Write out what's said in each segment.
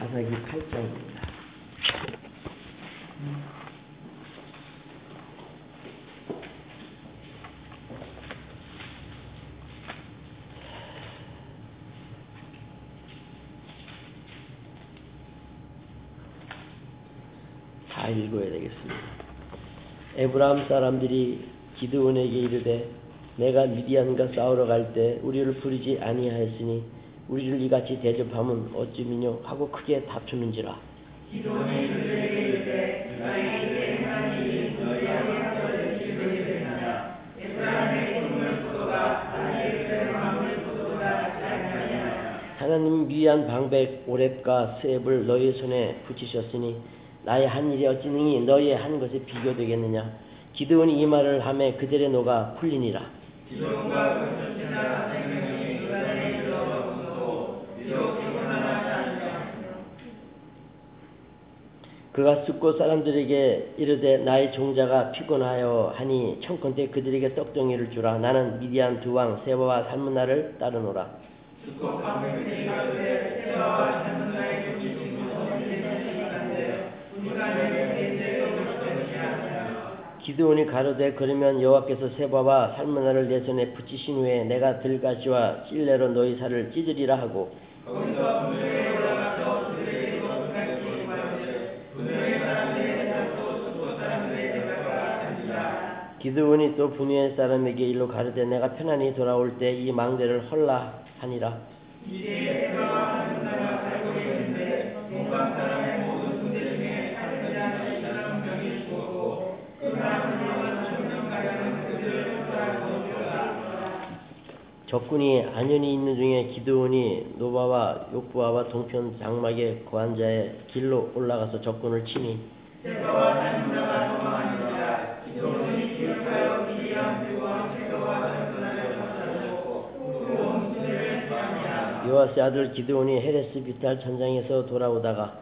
사사기 8장입니다. 다 읽어야 되겠습니다. 에브라임 사람들이 기드온에게 이르되 내가 미디안과 싸우러 갈 때 우리를 부르지 아니하였으니 우리를 이같이 대접함은 어찌미뇨 하고 크게 다투는지라. 하나님 미안 방백 오랩과 스앱을 너희 손에 붙이셨으니 나의 한 일이 어찌 능히 너희의 한 것에 비교되겠느냐. 기드온이 이 말을 하매 그들의 노가 풀리니라. 그가 숫고 사람들에게 이르되 나의 종자가 피곤하여 하니 청컨대 그들에게 떡덩이를 주라. 나는 미디안 두 왕 세바와 살문나를 따르노라. 기드온이 가로되 그러면 여호와께서 세바와 살문나를 내 손에 붙이신 후에 내가 들가시와 찔레로 너희 살을 찢으리라 하고 기드온이 또 분유의 사람에게 일로 가로되 내가 편안히 돌아올 때 이 망대를 헐라 하니라. 이제 적군이 안연히 있는 중에 기드온이 노바와 욕부아와 동편 장막의 거한자의 길로 올라가서 적군을 치니 요아스 아들 기드온이 헤레스 비탈 전장에서 돌아오다가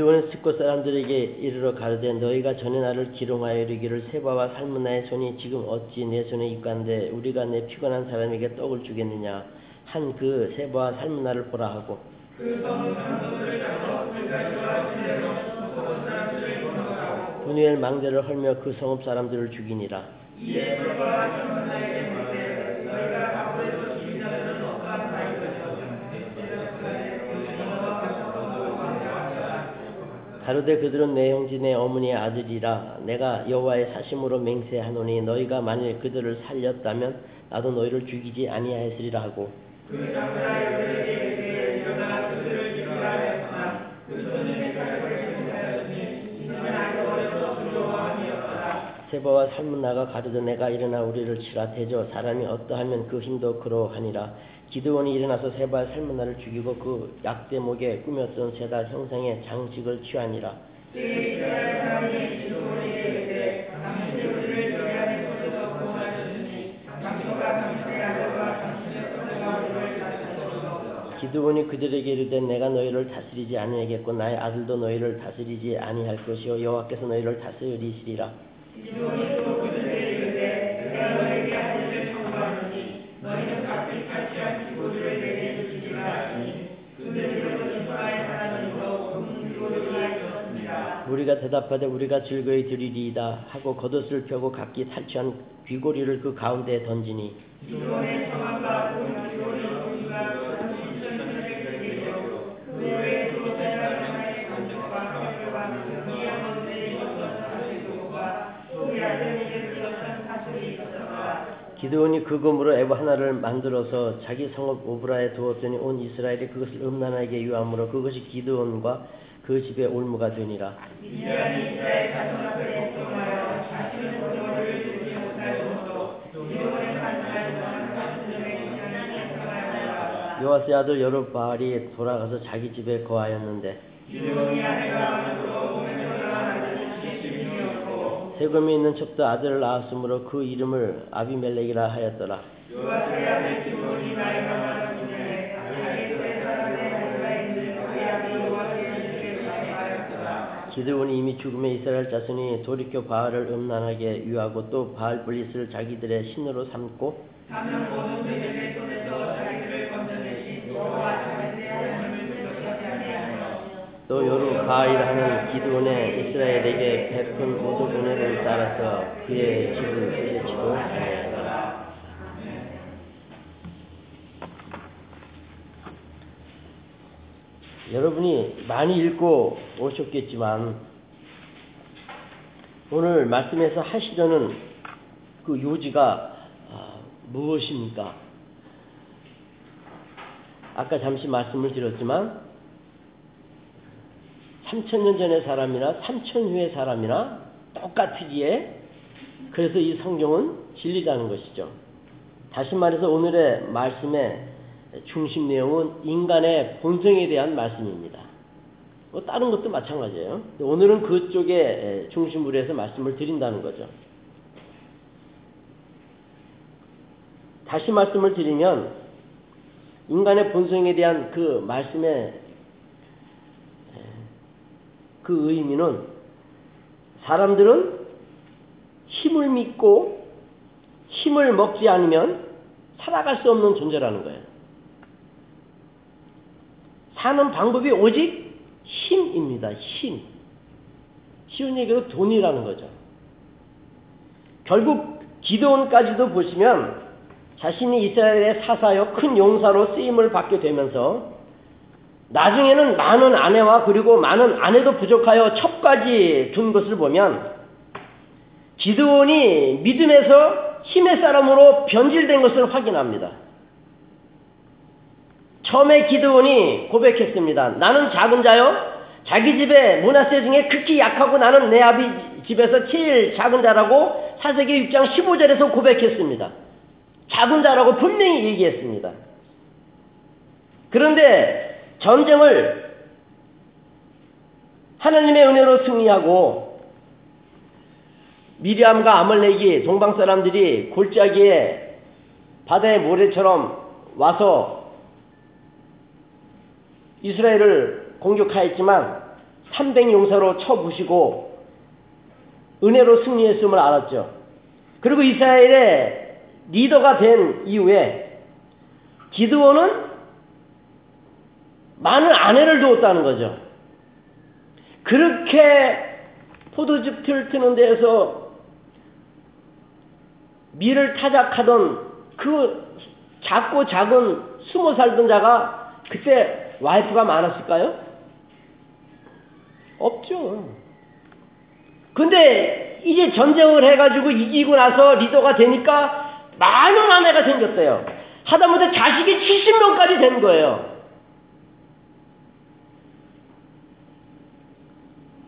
기드온은 스코 사람들에게 이르러 가르되 너희가 전에 나를 기롱하여 이르기를 세바와 살문나의 손이 지금 어찌 내 손에 입간데 우리가 내 피곤한 사람에게 떡을 주겠느냐? 한 그 세바와 살문나를 보라 하고. 분유엘 망대를 헐며 그 성읍 사람들을 죽이니라 가로되 그들은 내 형제 내 어머니의 아들이라 내가 여호와의 사심으로 맹세하노니 너희가 만일 그들을 살렸다면 나도 너희를 죽이지 아니하였으리라 하고. 그 장사들에게 이르되 일어나 그들을 기피하였으나 그 손님의 세바와 살문나가 가르되 내가 일어나 우리를 치라 대저 사람이 어떠하면 그 힘도 그러하니라 기드온이 일어나서 세바와 살문나를 죽이고 그 약대목에 꾸몄던 세달 형상의 장식을 취하니라. 기드온이 그들에게 이르되 내가 너희를 다스리지 아니하겠고 나의 아들도 너희를 다스리지 아니할 것이요 여호와께서 너희를 다스리시리라. 기도원이 또 그들에게 이르되 내가 너에게 아들을 청구하노니 너희는 기고들을 우리가 대답하되 우리가 즐거이 드리리이다 하고 겉옷을 펴고 각기 탈취한 귀고리를 그 가운데에 던지니 기드온이 그 검으로 에버 하나를 만들어서 자기 성읍 오브라에 두었더니 온 이스라엘이 그것을 음란하게 유함으로 그것이 기드온과 그 집의 올무가 되니라. 요아스의 아들 여로바알이 돌아가서 자기 집에 거하였는데 세금이 있는 첩도 아들을 낳았으므로 그 이름을 아비멜렉이라 하였더라 요아스의 아들 기도원이 나이가 기드온이 이미 죽음에 이스라엘 자손이 돌이켜 바알을 음란하게 유하고 또 바알 블리스를 자기들의 신으로 삼고 또 여루 바알이라는 기드온의 이스라엘에게 베푼 모든 은혜를 따라서 그의 집을 때려치고 아니하였더라. 여러분이 많이 읽고 오셨겠지만 오늘 말씀에서 하시려는 그 요지가 아, 무엇입니까? 아까 잠시 말씀을 드렸지만 3천년 전의 사람이나 3천 후의 사람이나 똑같으기에 그래서 이 성경은 진리라는 것이죠. 다시 말해서 오늘의 말씀의 중심 내용은 인간의 본성에 대한 말씀입니다. 뭐 다른 것도 마찬가지예요. 오늘은 그쪽에 중심으로 해서 말씀을 드린다는 거죠. 다시 말씀을 드리면 인간의 본성에 대한 그 말씀의 그 의미는 사람들은 힘을 믿고 힘을 먹지 않으면 살아갈 수 없는 존재라는 거예요. 사는 방법이 오직 힘입니다. 힘. 쉬운 얘기로 돈이라는 거죠. 결국 기도원까지도 보시면 자신이 이스라엘의 사사여 큰 용사로 쓰임을 받게 되면서 나중에는 많은 아내와 그리고 많은 아내도 부족하여 첩까지 둔 것을 보면 기드온이 믿음에서 힘의 사람으로 변질된 것을 확인합니다. 처음에 기드온이 고백했습니다. 나는 작은 자요. 자기 집에 문화세 중에 극히 약하고 나는 내 아비 집에서 제일 작은 자라고 사세기 6장 15절에서 고백했습니다. 작은 자라고 분명히 얘기했습니다. 그런데 전쟁을 하나님의 은혜로 승리하고 미리암과 아말렉이 동방 사람들이 골짜기에 바다의 모래처럼 와서 이스라엘을 공격하였지만 300 용사로 쳐부시고 은혜로 승리했음을 알았죠. 그리고 이스라엘의 리더가 된 이후에 기드온은 많은 아내를 두었다는 거죠. 그렇게 포도즙 틀 트는 데에서 밀을 타작하던 그 작고 작은 스무 살던 자가 그때 와이프가 많았을까요? 없죠. 근데 이제 전쟁을 해가지고 이기고 나서 리더가 되니까 많은 아내가 생겼어요. 하다못해 자식이 70명까지 된 거예요.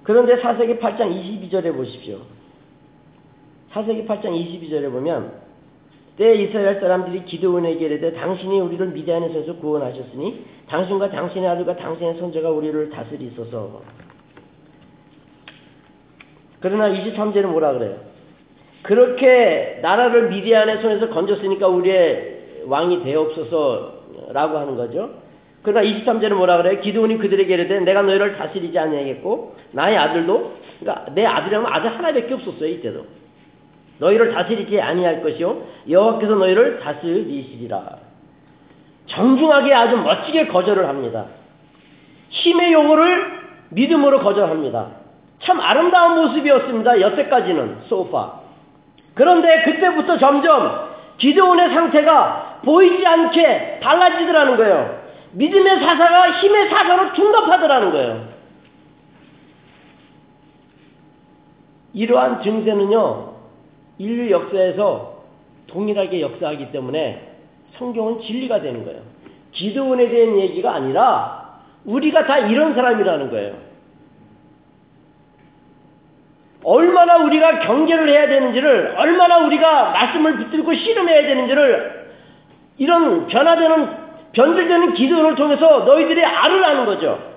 그런데 사세기 8장 22절에 보십시오. 사세기 8장 22절에 보면 때 이스라엘 사람들이 기도원에게 이르되 당신이 우리를 미디안의 손에서 구원하셨으니 당신과 당신의 아들과 당신의 손자가 우리를 다스리소서. 그러나 23절은 뭐라 그래요? 그렇게 나라를 미디안의 손에서 건졌으니까 우리의 왕이 되옵소서라고 하는 거죠. 그러나 23절은 뭐라 그래요? 기도원이 그들에게 이르되 내가 너희를 다스리지 아니하겠고 나의 아들도 그러니까 내 아들이라면 아들 하나밖에 없었어요 이때도 너희를 다스리지 아니할 것이요. 여호와께서 너희를 다스리시리라. 정중하게 아주 멋지게 거절을 합니다. 힘의 요구를 믿음으로 거절합니다. 참 아름다운 모습이었습니다. 여태까지는 소파 그런데 그때부터 점점 기도원의 상태가 보이지 않게 달라지더라는 거예요. 믿음의 사사가 힘의 사사로 둔갑하더라는 거예요. 이러한 증세는요, 인류 역사에서 동일하게 역사하기 때문에 성경은 진리가 되는 거예요. 기도원에 대한 얘기가 아니라 우리가 다 이런 사람이라는 거예요. 얼마나 우리가 경계를 해야 되는지를, 얼마나 우리가 말씀을 붙들고 씨름해야 되는지를 이런 변화되는 변질되는 기도원을 통해서 너희들이 알으라는 거죠.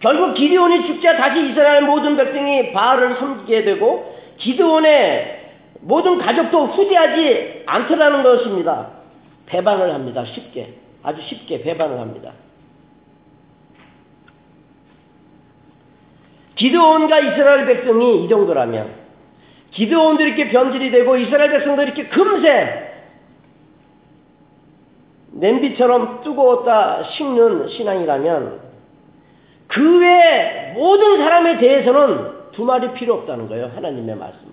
결국 기드온이 죽자 다시 이스라엘 모든 백성이 바알을 섬기게 되고 기드온의 모든 가족도 후대하지 않더라는 것입니다. 배반을 합니다. 쉽게. 아주 쉽게 배반을 합니다. 기드온과 이스라엘 백성이 이 정도라면 기드온도 이렇게 변질이 되고 이스라엘 백성도 이렇게 금세 냄비처럼 뜨거웠다 식는 신앙이라면 그 외 모든 사람에 대해서는 두 말이 필요 없다는 거예요. 하나님의 말씀은.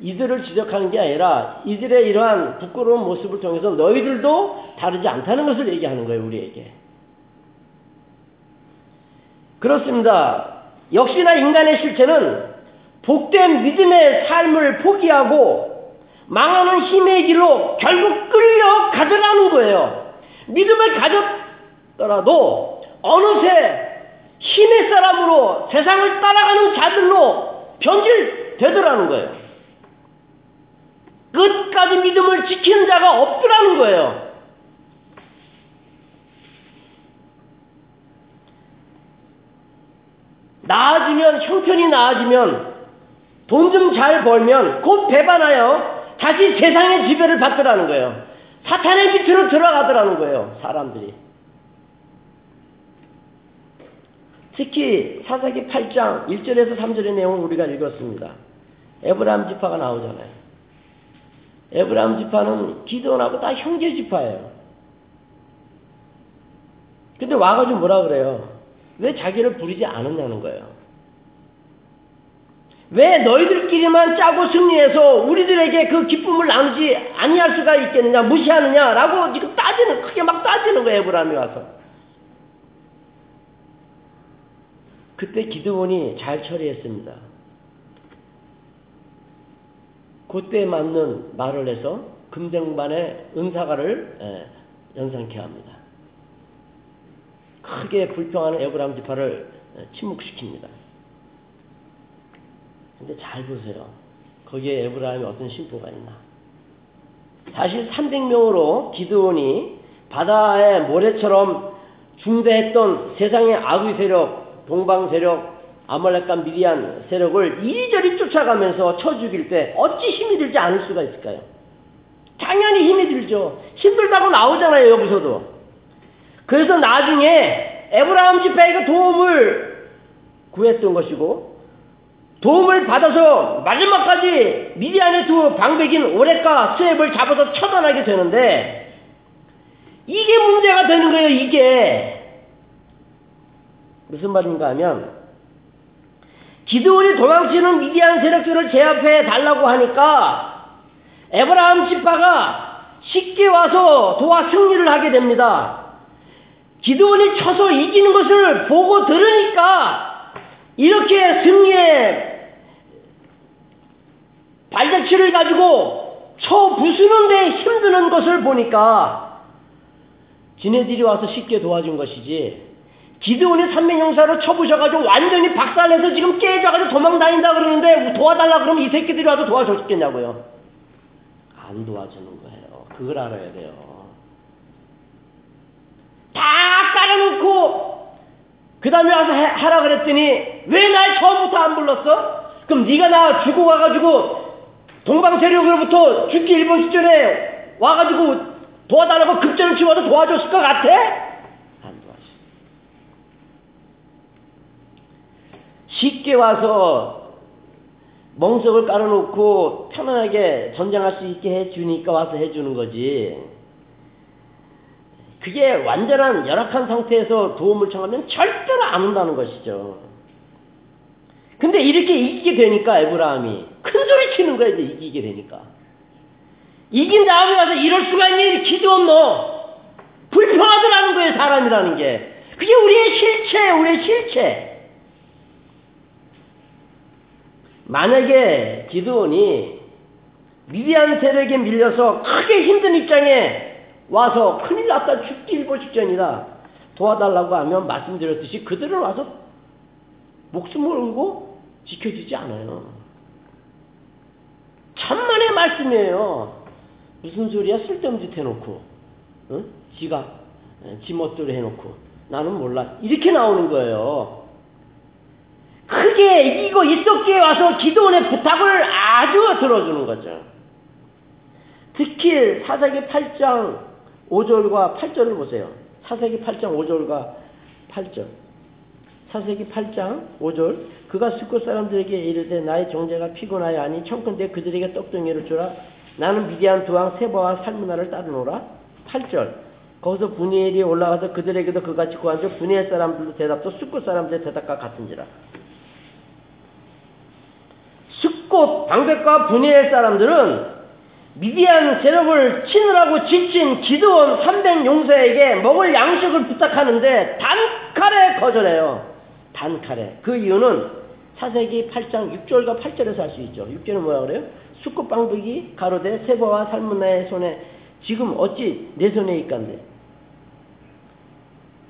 이들을 지적하는 게 아니라 이들의 이러한 부끄러운 모습을 통해서 너희들도 다르지 않다는 것을 얘기하는 거예요. 우리에게. 그렇습니다. 역시나 인간의 실체는 복된 믿음의 삶을 포기하고 망하는 힘의 길로 결국 끌려가더라는 거예요. 믿음을 가졌더라도 어느새 힘의 사람으로 세상을 따라가는 자들로 변질되더라는 거예요. 끝까지 믿음을 지키는 자가 없더라는 거예요. 나아지면 형편이 나아지면 돈 좀 잘 벌면 곧 배반하여 다시 세상의 지배를 받더라는 거예요. 사탄의 밑으로 들어가더라는 거예요. 사람들이. 특히 사사기 8장 1절에서 3절의 내용을 우리가 읽었습니다. 에브라함 지파가 나오잖아요. 에브라함 지파는 기도원하고 다 형제 지파예요. 근데 와가지고 뭐라 그래요? 왜 자기를 부르지 않았냐는 거예요. 왜 너희들끼리만 짜고 승리해서 우리들에게 그 기쁨을 나누지 아니할 수가 있겠느냐 무시하느냐라고 지금 따지는 크게 막 따지는 거예요 에브라함이 와서 그때 기드온이 잘 처리했습니다 그때 맞는 말을 해서 금쟁반의 은사가를 예, 연상케 합니다 크게 불평하는 에브라함 지파를 예, 침묵시킵니다 근데 잘 보세요. 거기에 에브라임이 어떤 심보가 있나. 사실 300명으로 기드온이 바다의 모래처럼 중대했던 세상의 악의 세력, 동방 세력, 아말렉과 미디안 세력을 이리저리 쫓아가면서 쳐 죽일 때 어찌 힘이 들지 않을 수가 있을까요? 당연히 힘이 들죠. 힘들다고 나오잖아요, 여기서도. 그래서 나중에 에브라함 집회에게 도움을 구했던 것이고 도움을 받아서 마지막까지 미디안의 두 방백인 오렉과 스앱을 잡아서 처단하게 되는데 이게 문제가 되는 거예요. 이게 무슨 말인가 하면 기드온이 도망치는 미디안 세력들을 제압해 달라고 하니까 에브라함 지파가 쉽게 와서 도와 승리를 하게 됩니다. 기드온이 쳐서 이기는 것을 보고 들으니까 이렇게 승리에 발자취를 가지고 쳐 부수는데 힘드는 것을 보니까 지네들이 와서 쉽게 도와준 것이지 기드온이 삼명용사로 쳐부셔가지고 완전히 박살내서 지금 깨져가지고 도망 다닌다 그러는데 도와달라 그러면 이 새끼들이 와서 도와줬겠냐고요. 안 도와주는 거예요. 그걸 알아야 돼요. 다 깔아놓고 그 다음에 와서 하라 그랬더니 왜 날 처음부터 안 불렀어? 그럼 네가 나 죽고 가가지고 동방 세력으로부터 죽기 일본 시전에 와가지고 도와달라고 급전을 치워서 도와줬을 것 같아? 안 도와줘. 쉽게 와서 멍석을 깔아놓고 편안하게 전쟁할 수 있게 해주니까 와서 해주는 거지. 그게 완전한 열악한 상태에서 도움을 청하면 절대로 안 온다는 것이죠. 근데 이렇게 이기게 되니까 에브라함이 큰 소리 치는 거야 이제 이기게 되니까. 이긴 다음에 와서 이럴 수가 있니? 기도 너 불평하더라는 거예요 사람이라는 게. 그게 우리의 실체 우리의 실체 만약에 기도원이 미디안 세력에 밀려서 크게 힘든 입장에 와서 큰일 났다 죽기 일보 직전이다 도와달라고 하면 말씀드렸듯이 그들은 와서 목숨을 걸고 지켜지지 않아요. 천만의 말씀이에요. 무슨 소리야? 쓸데없는 짓 해놓고, 어? 지가, 지 멋대로 해놓고, 나는 몰라. 이렇게 나오는 거예요. 크게 이거 있었기에 와서 기도원의 부탁을 아주 들어주는 거죠. 특히 사사기 8장 5절과 8절을 보세요. 사사기 8장 5절과 8절. 사세기 8장 5절 그가 숫곳 사람들에게 이르되 나의 종자가 피곤하여 아니 청컨대 그들에게 떡덩이를 주라 나는 미디안 두왕 세바와 살문나를 따르노라 8절 거기서 분이엘이 올라가서 그들에게도 그같이 구한즉 분이엘 사람들도 대답도 숫곳 사람들의 대답과 같은지라 숫곳 방백과 분이엘 사람들은 미디안 세력을 치느라고 지친 기드온 300 용사에게 먹을 양식을 부탁하는데 단칼에 거절해요. 단칼에. 그 이유는 사세기 8장 6절과 8절에서 할 수 있죠. 6절은 뭐야 그래요? 수컷 방북이 가로되 세바와 살문나의 손에 지금 어찌 내 손에 있간데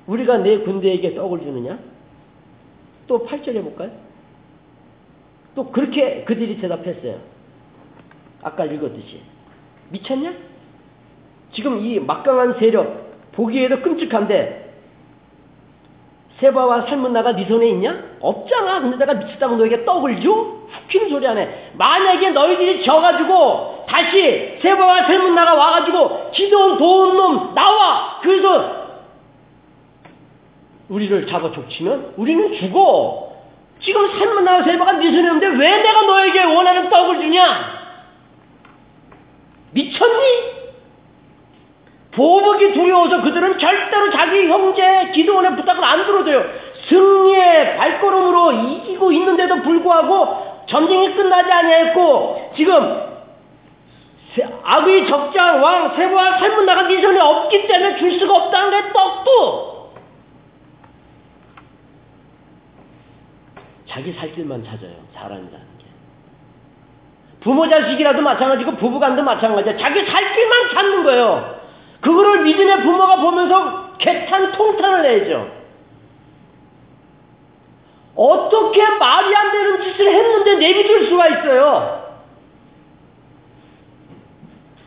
우리가 내 군대에게 떡을 주느냐? 또 8절 해볼까요? 또 그렇게 그들이 대답했어요. 아까 읽었듯이. 미쳤냐? 지금 이 막강한 세력, 보기에도 끔찍한데, 세바와 살문나가 네 손에 있냐? 없잖아. 근데 내가 미쳤다고 너에게 떡을 줘? 훅히는 소리 하네. 만약에 너희들이 져가지고 다시 세바와 살문나가 와가지고 기도원 도운 놈 나와. 그래서 우리를 잡아 족치면 우리는 죽어. 지금 살문나와 세바가 네 손에 있는데 왜 내가 너에게 원하는 떡을 주냐? 미쳤니? 보복이 두려워서 그들은 절대로 자기 형제 기도원의 부탁을 안 들어줘요. 승리의 발걸음으로 이기고 있는데도 불구하고 전쟁이 끝나지 아니했고 지금 악의 적장 왕 세부와 살문나가 네 손에 없기 때문에 줄 수가 없다는 게 떡도 자기 살 길만 찾아요. 사람이라는 게. 부모 자식이라도 마찬가지고 부부간도 마찬가지야. 자기 살 길만 찾는 거예요. 그거를 믿음의 부모가 보면서 개탄 통탄을 내죠. 어떻게 말이 안 되는 짓을 했는데 내비둘 수가 있어요.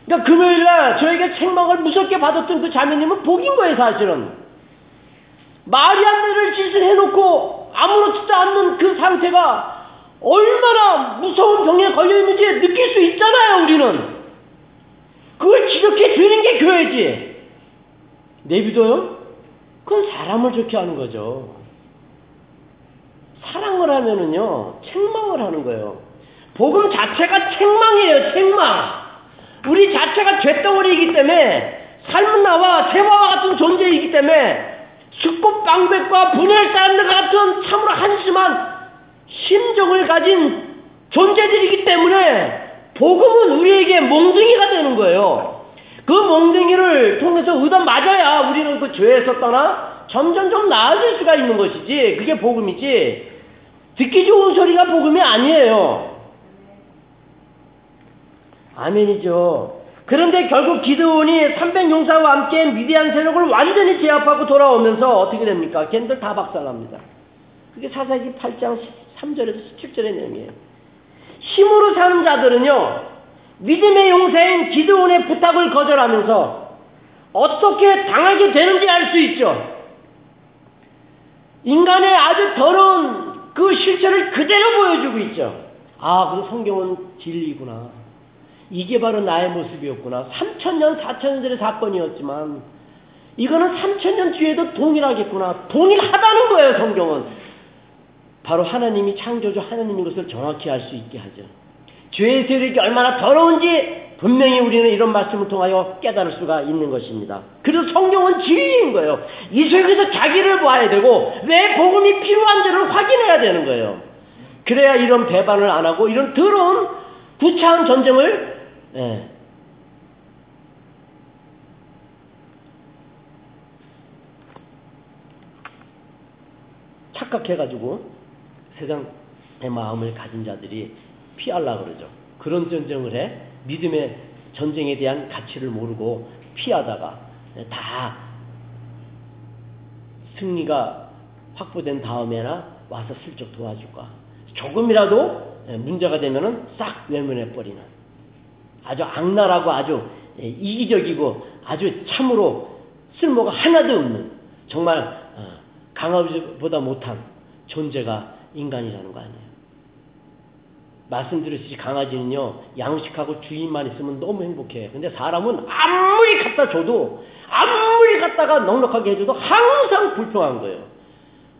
그러니까 금요일날 저에게 책망을 무섭게 받았던 그 자매님은 복인 거예요, 사실은. 말이 안 되는 짓을 해놓고 아무렇지도 않는 그 상태가 얼마나 무서운 병에 걸려 있는지 느낄 수 있잖아요, 우리는. 그걸 지적해 주는 게 교회지. 내비둬요? 그건 사람을 좋게 하는 거죠. 사랑을 하면은요, 책망을 하는 거예요. 복음 자체가 책망이에요, 책망. 우리 자체가 죄덩어리이기 때문에, 삶은 나와 세화와 같은 존재이기 때문에, 축복 방백과 분열 사람들 같은 참으로 한심한 심정을 가진 존재들이기 때문에, 복음은 우리에게 몽둥이가 되는 거예요. 그 몽둥이를 통해서 의도 맞아야 우리는 그 죄에서 떠나 점점 좀 나아질 수가 있는 것이지. 그게 복음이지. 듣기 좋은 소리가 복음이 아니에요. 아멘이죠. 그런데 결국 기드온이 300용사와 함께 미디안 세력을 완전히 제압하고 돌아오면서 어떻게 됩니까? 걔네들 다 박살납니다. 그게 사사기 8장 3절에서 17절의 내용이에요. 힘으로 사는 자들은요, 믿음의 용사인 기드온의 부탁을 거절하면서 어떻게 당하게 되는지 알 수 있죠. 인간의 아주 더러운 그 실체를 그대로 보여주고 있죠. 아, 그 성경은 진리구나. 이게 바로 나의 모습이었구나. 3천년, 4천년 전의 사건이었지만, 이거는 3천년 뒤에도 동일하겠구나. 동일하다는 거예요, 성경은. 바로 하나님이 창조주 하나님인 것을 정확히 알 수 있게 하죠. 죄의 세력이 얼마나 더러운지 분명히 우리는 이런 말씀을 통하여 깨달을 수가 있는 것입니다. 그래서 성경은 진리인 거예요. 이 속에서 자기를 봐야 되고 왜 복음이 필요한지를 확인해야 되는 거예요. 그래야 이런 배반을 안 하고 이런 더러운 구차한 전쟁을 예. 착각해가지고 세상의 마음을 가진 자들이 피하려 그러죠. 그런 전쟁을 해 믿음의 전쟁에 대한 가치를 모르고 피하다가 다 승리가 확보된 다음에나 와서 슬쩍 도와줄까. 조금이라도 문제가 되면은 싹 외면해 버리는 아주 악랄하고 아주 이기적이고 아주 참으로 쓸모가 하나도 없는 정말 어, 강아지보다 못한 존재가 인간이라는 거 아니에요. 말씀드렸듯이 강아지는요, 양식하고 주인만 있으면 너무 행복해. 근데 사람은 아무리 갖다 줘도, 아무리 갖다가 넉넉하게 해줘도 항상 불평한 거예요.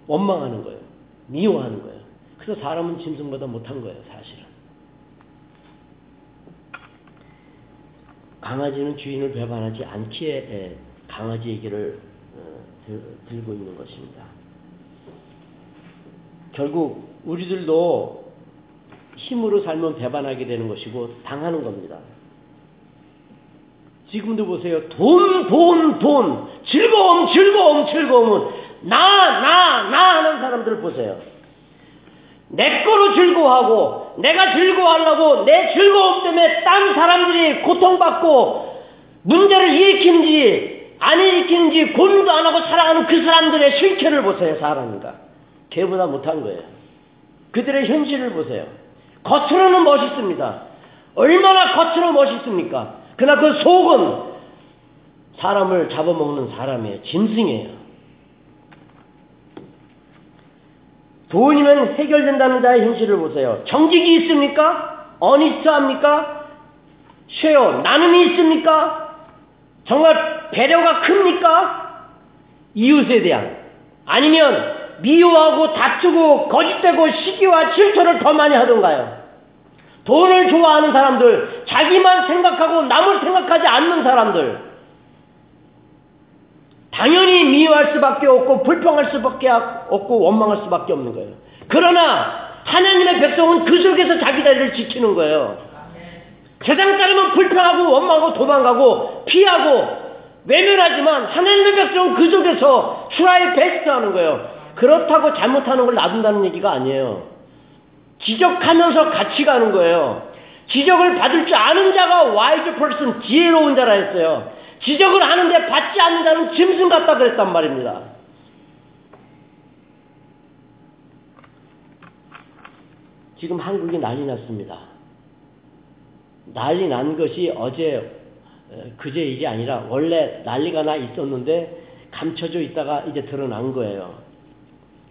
원망하는 거예요. 미워하는 거예요. 그래서 사람은 짐승보다 못한 거예요, 사실은. 강아지는 주인을 배반하지 않기에 강아지 얘기를 어, 들고 있는 것입니다. 결국 우리들도 힘으로 살면 배반하게 되는 것이고 당하는 겁니다. 지금도 보세요. 돈, 돈, 돈. 즐거움, 즐거움, 즐거움은 나, 나, 나 하는 사람들 보세요. 내 거로 즐거워하고 내가 즐거워하려고 내 즐거움 때문에 딴 사람들이 고통받고 문제를 일으키는지 안 일으키는지 고민도 안 하고 살아가는 그 사람들의 실체를 보세요. 사람인가. 걔보다 못한 거예요. 그들의 현실을 보세요. 겉으로는 멋있습니다. 얼마나 겉으로 멋있습니까? 그러나 그 속은 사람을 잡아먹는 사람이에요. 짐승이에요. 돈이면 해결된다는 자의 현실을 보세요. 정직이 있습니까? 어니스트합니까? 쉐어, 나눔이 있습니까? 정말 배려가 큽니까? 이웃에 대한. 아니면 미워하고 다투고 거짓되고 시기와 질투를 더 많이 하던가요? 돈을 좋아하는 사람들, 자기만 생각하고 남을 생각하지 않는 사람들, 미워할 수밖에 없고 불평할 수밖에 없고 원망할 수밖에 없는 거예요. 그러나 하나님의 백성은 그 속에서 자기 자리를 지키는 거예요. 세상 사람은 불평하고 원망하고 도망가고 피하고 외면하지만 하나님의 백성은 그 속에서 try best 하는 거예요. 그렇다고 잘못하는 걸 놔둔다는 얘기가 아니에요. 지적하면서 같이 가는 거예요. 지적을 받을 줄 아는 자가 wise person 지혜로운 자라 했어요. 지적을 하는데 받지 않는 자는 짐승 같다 그랬단 말입니다. 지금 한국이 난리 났습니다. 난리 난 것이 어제 그제 일이 아니라 원래 난리가 나 있었는데 감춰져 있다가 이제 드러난 거예요.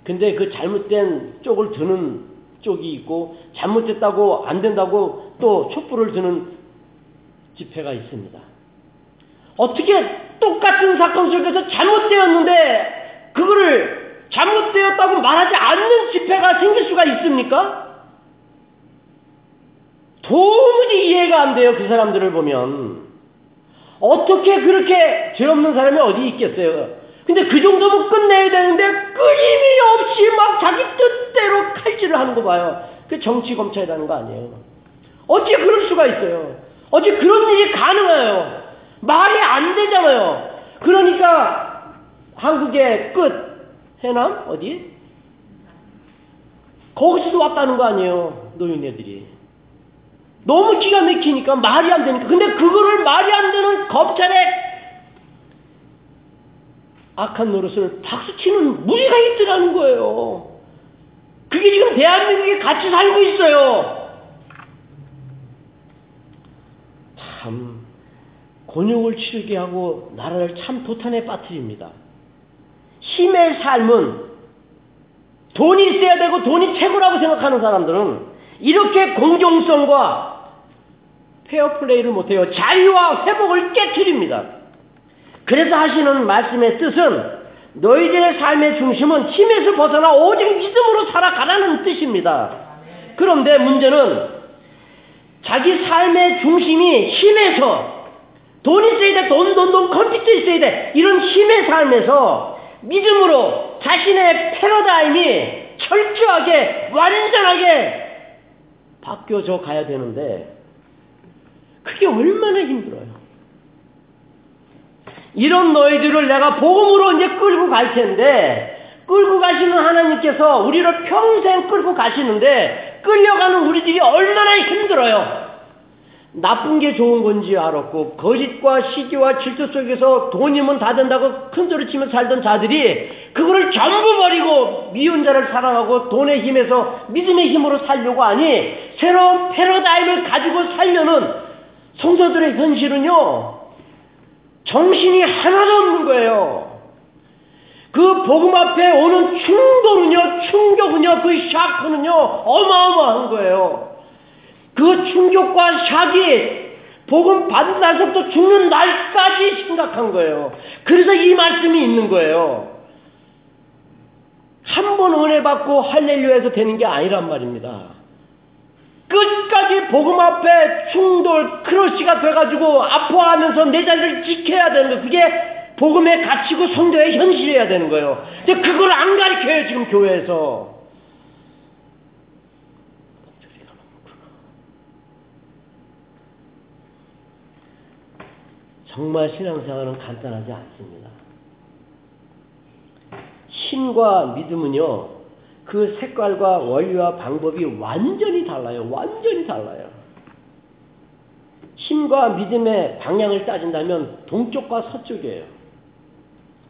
근데 그 잘못된 쪽을 드는 쪽이 있고 잘못됐다고 안 된다고 또 촛불을 드는 집회가 있습니다. 어떻게 똑같은 사건 속에서 잘못되었는데 그거를 잘못되었다고 말하지 않는 집회가 생길 수가 있습니까? 도무지 이해가 안 돼요. 그 사람들을 보면. 어떻게 그렇게 죄 없는 사람이 어디 있겠어요? 근데 그 정도면 끝내야 되는데 끊임이 없이 막 자기 뜻대로 칼질을 하는 거 봐요. 그 정치 검찰이라는 거 아니에요. 어찌 그럴 수가 있어요? 어찌 그런 일이 가능해요? 말이 안 되잖아요. 그러니까 한국의 끝 해남 어디? 거기서도 왔다는 거 아니에요. 노인네들이. 너무 기가 막히니까 말이 안 되니까. 근데 그거를 말이 안 되는 검찰의 악한 노릇을 박수치는 무리가 있더라는 거예요. 그게 지금 대한민국이 같이 살고 있어요. 참 곤욕을 치르게 하고 나라를 참 도탄에 빠뜨립니다. 힘의 삶은 돈이 있어야 되고 돈이 최고라고 생각하는 사람들은 이렇게 공정성과 페어플레이를 못해요. 자유와 회복을 깨뜨립니다. 그래서 하시는 말씀의 뜻은 너희들의 삶의 중심은 힘에서 벗어나 오직 믿음으로 살아가라는 뜻입니다. 그런데 문제는 자기 삶의 중심이 힘에서 돈 있어야 돼, 돈, 돈, 돈, 컴퓨터 있어야 돼. 이런 힘의 삶에서 믿음으로 자신의 패러다임이 철저하게, 완전하게 바뀌어져 가야 되는데, 그게 얼마나 힘들어요. 이런 너희들을 내가 복음으로 이제 끌고 갈 텐데, 끌고 가시는 하나님께서 우리를 평생 끌고 가시는데, 끌려가는 우리들이 얼마나 힘들어요. 나쁜 게 좋은 건지 알았고 거짓과 시기와 질투 속에서 돈이면 다 된다고 큰 소리 치며 살던 자들이 그거를 전부 버리고 미운 자를 사랑하고 돈의 힘에서 믿음의 힘으로 살려고 하니 새로운 패러다임을 가지고 살려는 성도들의 현실은요 정신이 하나도 없는 거예요. 그 복음 앞에 오는 충돌은요 충격은요 그 샤크는요 어마어마한 거예요. 그 충격과 샥이 복음 받은 날부터 죽는 날까지 심각한 거예요. 그래서 이 말씀이 있는 거예요. 한 번 은혜 받고 할렐루야해서 되는 게 아니란 말입니다. 끝까지 복음 앞에 충돌, 크러쉬가 돼가지고 아파하면서 내 자리를 지켜야 되는 거예요. 그게 복음의 가치고 성도의 현실이어야 되는 거예요. 근데 그걸 안 가르쳐요, 지금 교회에서. 정말 신앙생활은 간단하지 않습니다. 신과 믿음은요, 그 색깔과 원리와 방법이 완전히 달라요. 완전히 달라요. 힘과 믿음의 방향을 따진다면 동쪽과 서쪽이에요.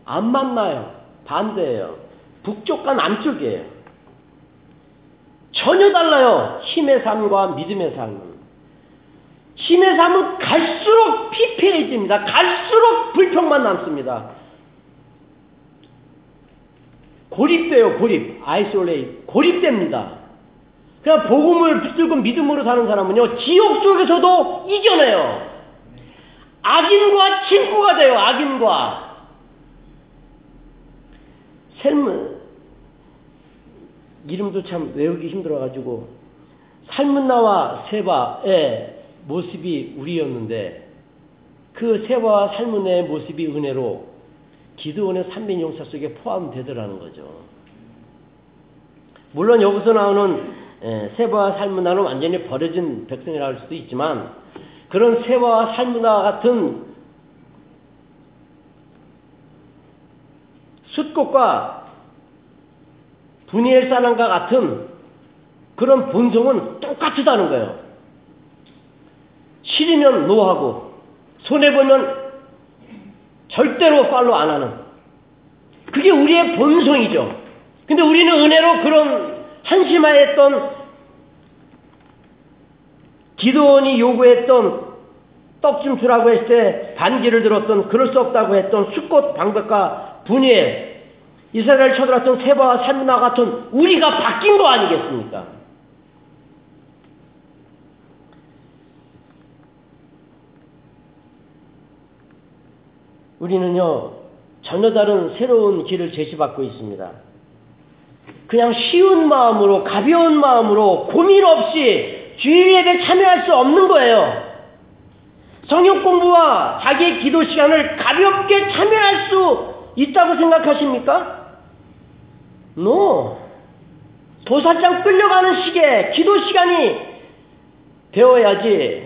안 만나요. 반대예요. 북쪽과 남쪽이에요. 전혀 달라요. 힘의 삶과 믿음의 삶은. 힘의 삶은 갈수록 피폐해집니다. 갈수록 불평만 남습니다. 고립돼요, 고립. isolate. 고립됩니다. 그냥 복음을 붙들고 믿음으로 사는 사람은요, 지옥 속에서도 이겨내요. 악인과 친구가 돼요, 악인과. 셀문, 이름도 참 외우기 힘들어가지고, 살문나와 세바의 모습이 우리였는데, 그 세바와 살문의 모습이 은혜로 기도원의 300용사 속에 포함되더라는 거죠. 물론 여기서 나오는 세바와 살문화는 완전히 버려진 백성이라 할 수도 있지만 그런 세바와 살문화 같은 숫꽃과 분이엘 사람과 같은 그런 본성은 똑같다는 거예요. 싫으면 노하고 손해보면 절대로 팔로 안 하는. 그게 우리의 본성이죠. 근데 우리는 은혜로 그런 한심하였던 기도원이 요구했던 떡 좀 주라고 했을 때 반기를 들었던 그럴 수 없다고 했던 수꽃 방백과 분이에 이스라엘 쳐들었던 세바와 살문화 같은 우리가 바뀐 거 아니겠습니까? 우리는요, 전혀 다른 새로운 길을 제시받고 있습니다. 그냥 쉬운 마음으로, 가벼운 마음으로, 고민 없이 주일 예배 참여할 수 없는 거예요. 성역 공부와 자기의 기도 시간을 가볍게 참여할 수 있다고 생각하십니까? No. 도사장 끌려가는 시기에 기도 시간이 되어야지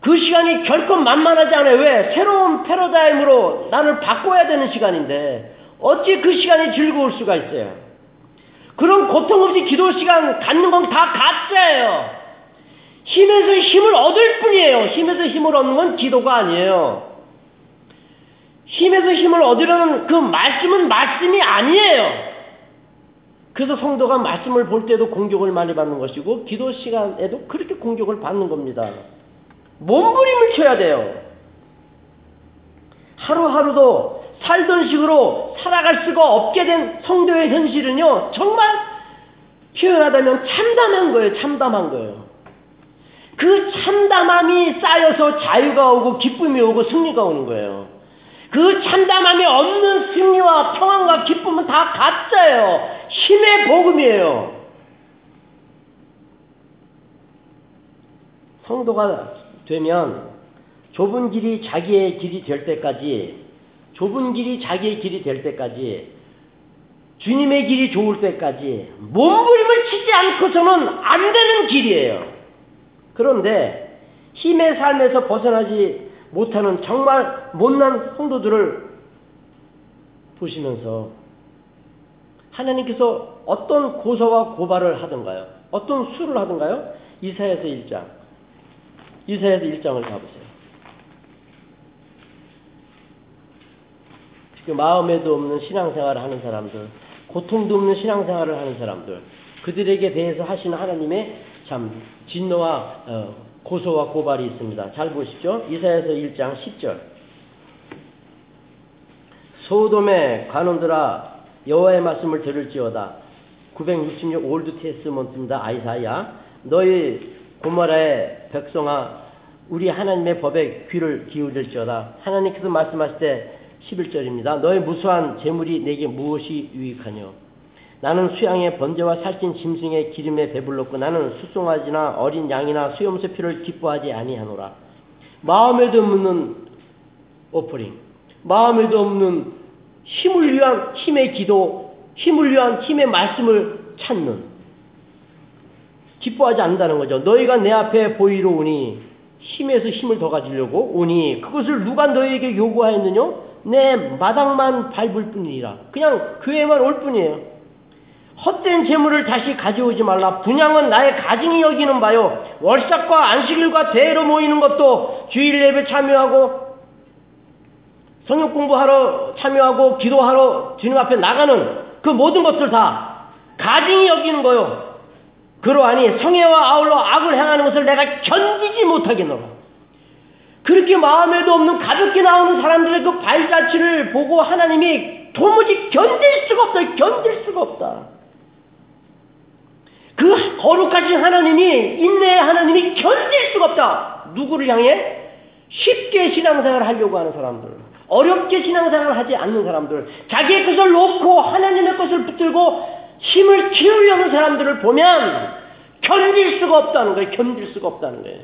그 시간이 결코 만만하지 않아요. 왜? 새로운 패러다임으로 나를 바꿔야 되는 시간인데 어찌 그 시간이 즐거울 수가 있어요? 그런 고통 없이 기도 시간 갖는 건 다 가짜예요. 힘에서 힘을 얻을 뿐이에요. 힘에서 힘을 얻는 건 기도가 아니에요. 힘에서 힘을 얻으려는 그 말씀은 말씀이 아니에요. 그래서 성도가 말씀을 볼 때도 공격을 많이 받는 것이고 기도 시간에도 그렇게 공격을 받는 겁니다. 몸부림을 쳐야 돼요. 하루하루도 살던 식으로 살아갈 수가 없게 된 성도의 현실은요, 정말 표현하자면 참담한 거예요, 참담한 거예요. 그 참담함이 쌓여서 자유가 오고 기쁨이 오고 승리가 오는 거예요. 그 참담함이 없는 승리와 평안과 기쁨은 다 가짜예요. 힘의 복음이에요. 성도가 되면 좁은 길이 자기의 길이 될 때까지 좁은 길이 자기의 길이 될 때까지 주님의 길이 좋을 때까지 몸부림을 치지 않고서는 안 되는 길이에요. 그런데 힘의 삶에서 벗어나지 못하는 정말 못난 성도들을 보시면서 하나님께서 어떤 고소와 고발을 하던가요? 어떤 수를 하던가요? 이사야서 1장 이사야서 1장을 가보세요. 지금 마음에도 없는 신앙생활을 하는 사람들, 고통도 없는 신앙생활을 하는 사람들, 그들에게 대해서 하시는 하나님의 참 진노와 어, 고소와 고발이 있습니다. 잘 보십시오. 이사야서 1장 10절. 소돔의 관원들아 여호와의 말씀을 들을지어다. 966 Old Testament입니다. Isaiah. 너희 고모라의 백성아 우리 하나님의 법에 귀를 기울일지어다. 하나님께서 말씀하실 때 11절입니다. 너의 무수한 제물이 내게 무엇이 유익하뇨? 나는 수양의 번제와 살찐 짐승의 기름에 배불렀고 나는 수송아지나 어린 양이나 수염소 피를 기뻐하지 아니하노라. 마음에도 없는 offering, 마음에도 없는 힘을 위한 힘의 기도, 힘을 위한 힘의 말씀을 찾는 기뻐하지 않는다는 거죠. 너희가 내 앞에 보이러 오니 힘에서 힘을 더 가지려고 오니 그것을 누가 너희에게 요구하였느냐? 내 마당만 밟을 뿐이라. 그냥 교회만 올 뿐이에요. 헛된 재물을 다시 가져오지 말라. 분양은 나의 가증이 여기는 바요. 월삭과 안식일과 대회로 모이는 것도 주일 예배 참여하고 성역 공부하러 참여하고 기도하러 주님 앞에 나가는 그 모든 것들 다 가증이 여기는 거요. 그러하니 성애와 아울러 악을 행하는 것을 내가 견디지 못하겠노라. 그렇게 마음에도 없는 가볍게 나오는 사람들의 그 발자취를 보고 하나님이 도무지 견딜 수가 없다. 견딜 수가 없다. 그 거룩하신 하나님이 인내의 하나님이 견딜 수가 없다. 누구를 향해? 쉽게 신앙생활을 하려고 하는 사람들. 어렵게 신앙생활을 하지 않는 사람들. 자기의 것을 놓고 하나님의 것을 붙들고 힘을 키우려는 사람들을 보면 견딜 수가 없다는 거예요. 견딜 수가 없다는 거예요.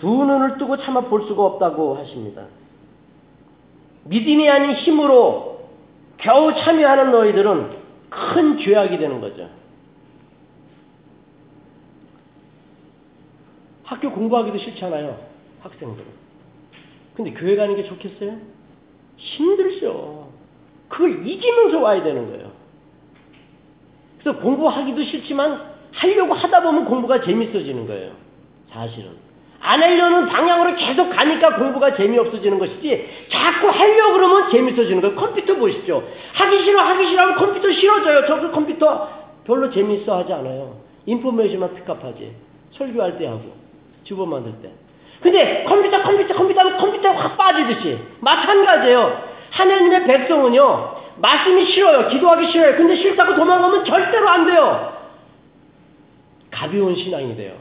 두 눈을 뜨고 참아 볼 수가 없다고 하십니다. 믿음이 아닌 힘으로 겨우 참여하는 너희들은 큰 죄악이 되는 거죠. 학교 공부하기도 싫잖아요. 학생들은. 근데 교회 가는 게 좋겠어요? 힘들죠. 그걸 이기면서 와야 되는 거예요. 그래서 공부하기도 싫지만 하려고 하다 보면 공부가 재밌어지는 거예요. 사실은. 안 하려는 방향으로 계속 가니까 공부가 재미없어지는 것이지 자꾸 하려고 그러면 재밌어지는 거예요. 컴퓨터 보십시오. 하기 싫어 하기 싫어 하면 컴퓨터 싫어져요. 저그 컴퓨터 별로 재밌어 하지 않아요. 인포메이션만 픽업하지. 설교할 때 하고 주보 만들 때. 근데 컴퓨터 컴퓨터 컴퓨터 하면 컴퓨터에 확 빠지듯이 마찬가지예요. 하나님의 백성은요. 말씀이 싫어요. 기도하기 싫어요. 근데 싫다고 도망가면 절대로 안 돼요. 가벼운 신앙이 돼요.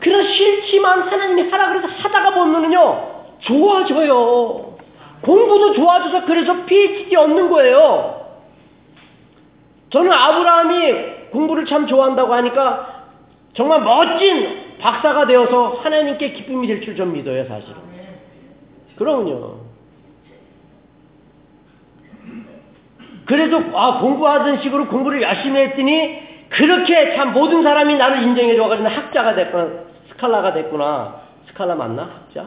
그런 싫지만 하나님이 하라 그래서 하다가 보면은요, 좋아져요. 공부도 좋아져서 그래서 PhD 얻는 거예요. 저는 아브라함이 공부를 참 좋아한다고 하니까 정말 멋진 박사가 되어서 하나님께 기쁨이 될 줄 좀 믿어요, 사실은. 그럼요. 그래서 아 공부하던 식으로 공부를 열심히 했더니 그렇게 참 모든 사람이 나를 인정해 줘가지고 학자가 됐구나 스칼라가 됐구나 scholar 맞나 학자?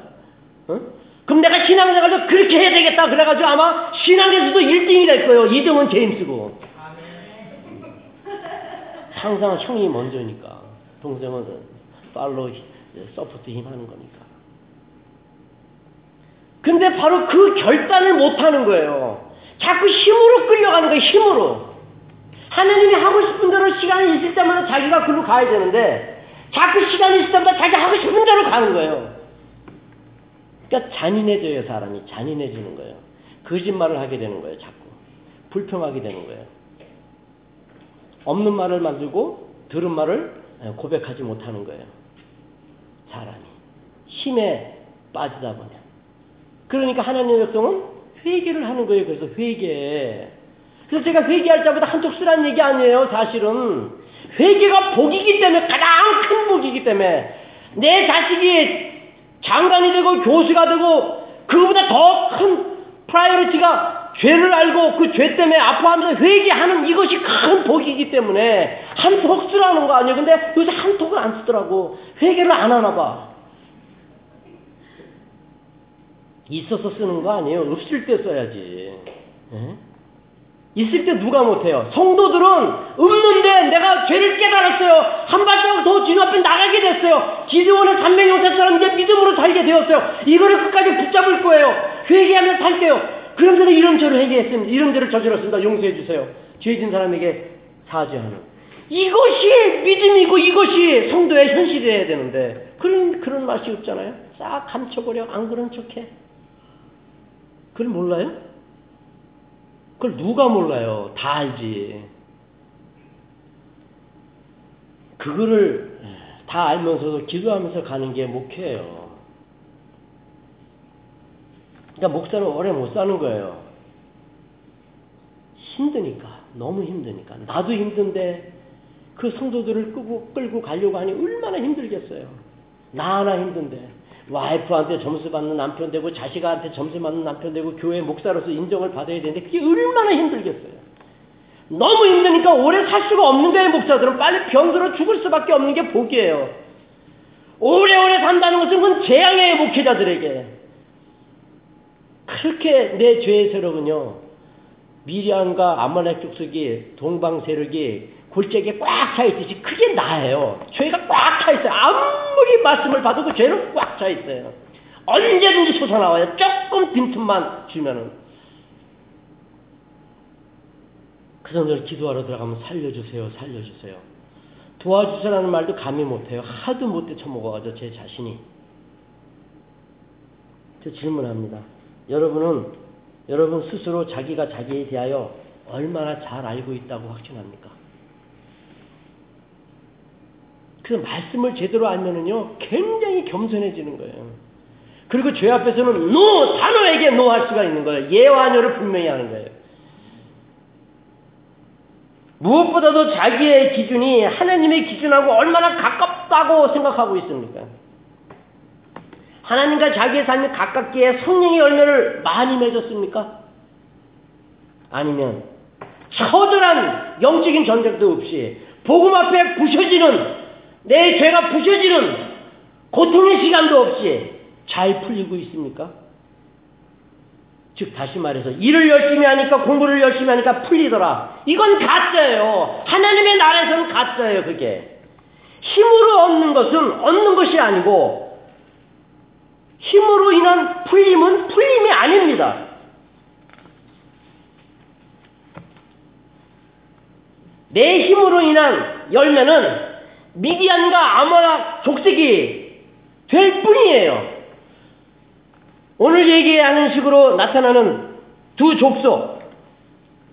응? 그럼 내가 신앙생활도 그렇게 해야 되겠다 그래가지고 아마 신앙에서도 1등이 될 거예요 2등은 제임스고 항상 형이 먼저니까 동생은 follow support him 하는 거니까 근데 바로 그 결단을 못 하는 거예요 자꾸 힘으로 끌려가는 거예요, 힘으로. 하나님이 하고 싶은 대로 시간이 있을 때마다 자기가 글로 가야 되는데, 자꾸 시간이 있을 때마다 자기 하고 싶은 대로 가는 거예요. 그러니까 잔인해져요, 사람이. 잔인해지는 거예요. 거짓말을 하게 되는 거예요, 자꾸. 불평하게 되는 거예요. 없는 말을 만들고, 들은 말을 고백하지 못하는 거예요. 사람이. 힘에 빠지다 보면. 그러니까 하나님의 백성은 회개를 하는 거예요. 그래서 회개. 그래서 제가 회개할 때보다 한쪽 쓰란 얘기 아니에요. 사실은 회개가 복이기 때문에 가장 큰 복이기 때문에 내 자식이 장관이 되고 교수가 되고 그거보다 더 큰 priority가 죄를 알고 그 죄 때문에 아파하면서 회개하는 이것이 큰 복이기 때문에 한턱 쓰라는 거 아니에요. 근데 요새 한턱을 안 쓰더라고. 회개를 안 하나 봐. 있어서 쓰는 거 아니에요. 없을 때 써야지. 에? 있을 때 누가 못해요? 성도들은 없는데 내가 죄를 깨달았어요. 한 발자국 더 주님 앞에 나가게 됐어요. 기도원은 삼명용사처럼 이제 믿음으로 살게 되었어요. 이거를 끝까지 붙잡을 거예요. 회개하면 살게요. 그런데도 이런 죄를 회개했습니다. 이런 죄를 저질렀습니다. 용서해 주세요. 죄진 사람에게 사죄하는. 이것이 믿음이고 이것이 성도의 현실이어야 되는데 그런 그런 맛이 없잖아요. 싹 감춰버려 안 그런 척해. 그걸 몰라요? 그걸 누가 몰라요? 다 알지. 그거를 다 알면서도 기도하면서 가는 게 목회예요. 그러니까 목사는 오래 못 사는 거예요. 힘드니까, 너무 힘드니까. 나도 힘든데 그 성도들을 끄고, 끌고 가려고 하니 얼마나 힘들겠어요. 나 하나 힘든데. 와이프한테 점수 받는 남편 되고 자식한테 점수 받는 남편 되고 교회 목사로서 인정을 받아야 되는데 그게 얼마나 힘들겠어요. 너무 힘드니까 오래 살 수가 없는 거예요, 목사들은. 빨리 병들어 죽을 수밖에 없는 게 복이에요. 오래오래 산다는 것은 그건 재앙이에요, 목회자들에게. 그렇게 내 세력은요, 미리안과 아말렉 족속이 동방 세력이 골짜기에 꽉 차 있듯이 그게 나예요. 죄가 꽉 차 있어요. 아무리 말씀을 받아도 죄는 꽉 차 있어요. 언제든지 솟아나와요. 조금 빈틈만 주면은. 그 성도를 기도하러 들어가면 살려주세요, 살려주세요. 도와주세요라는 말도 감히 못해요. 하도 못돼 처먹어가지고 제 자신이. 저 질문합니다. 여러분은 여러분 스스로 자기가 자기에 대하여 얼마나 잘 알고 있다고 확신합니까? 그 말씀을 제대로 알면은요, 굉장히 겸손해지는 거예요. 그리고 죄 앞에서는 노! 단호에게 노할 수가 있는 거예요. 예와 녀를 분명히 하는 거예요. 무엇보다도 자기의 기준이 하나님의 기준하고 얼마나 가깝다고 생각하고 있습니까? 하나님과 자기의 삶이 가깝기에 성령의 열매를 많이 맺었습니까? 아니면 처절한 영적인 전쟁도 없이 복음 앞에 부셔지는 내 죄가 부셔지는 고통의 시간도 없이 잘 풀리고 있습니까? 즉 다시 말해서 일을 열심히 하니까 공부를 열심히 하니까 풀리더라. 이건 가짜예요. 하나님의 나라에서는 가짜예요. 그게 힘으로 얻는 것은 얻는 것이 아니고 힘으로 인한 풀림은 풀림이 아닙니다. 내 힘으로 인한 열매는 미디안과 아마락 족속이 될 뿐이에요. 오늘 얘기하는 식으로 나타나는 두 족속,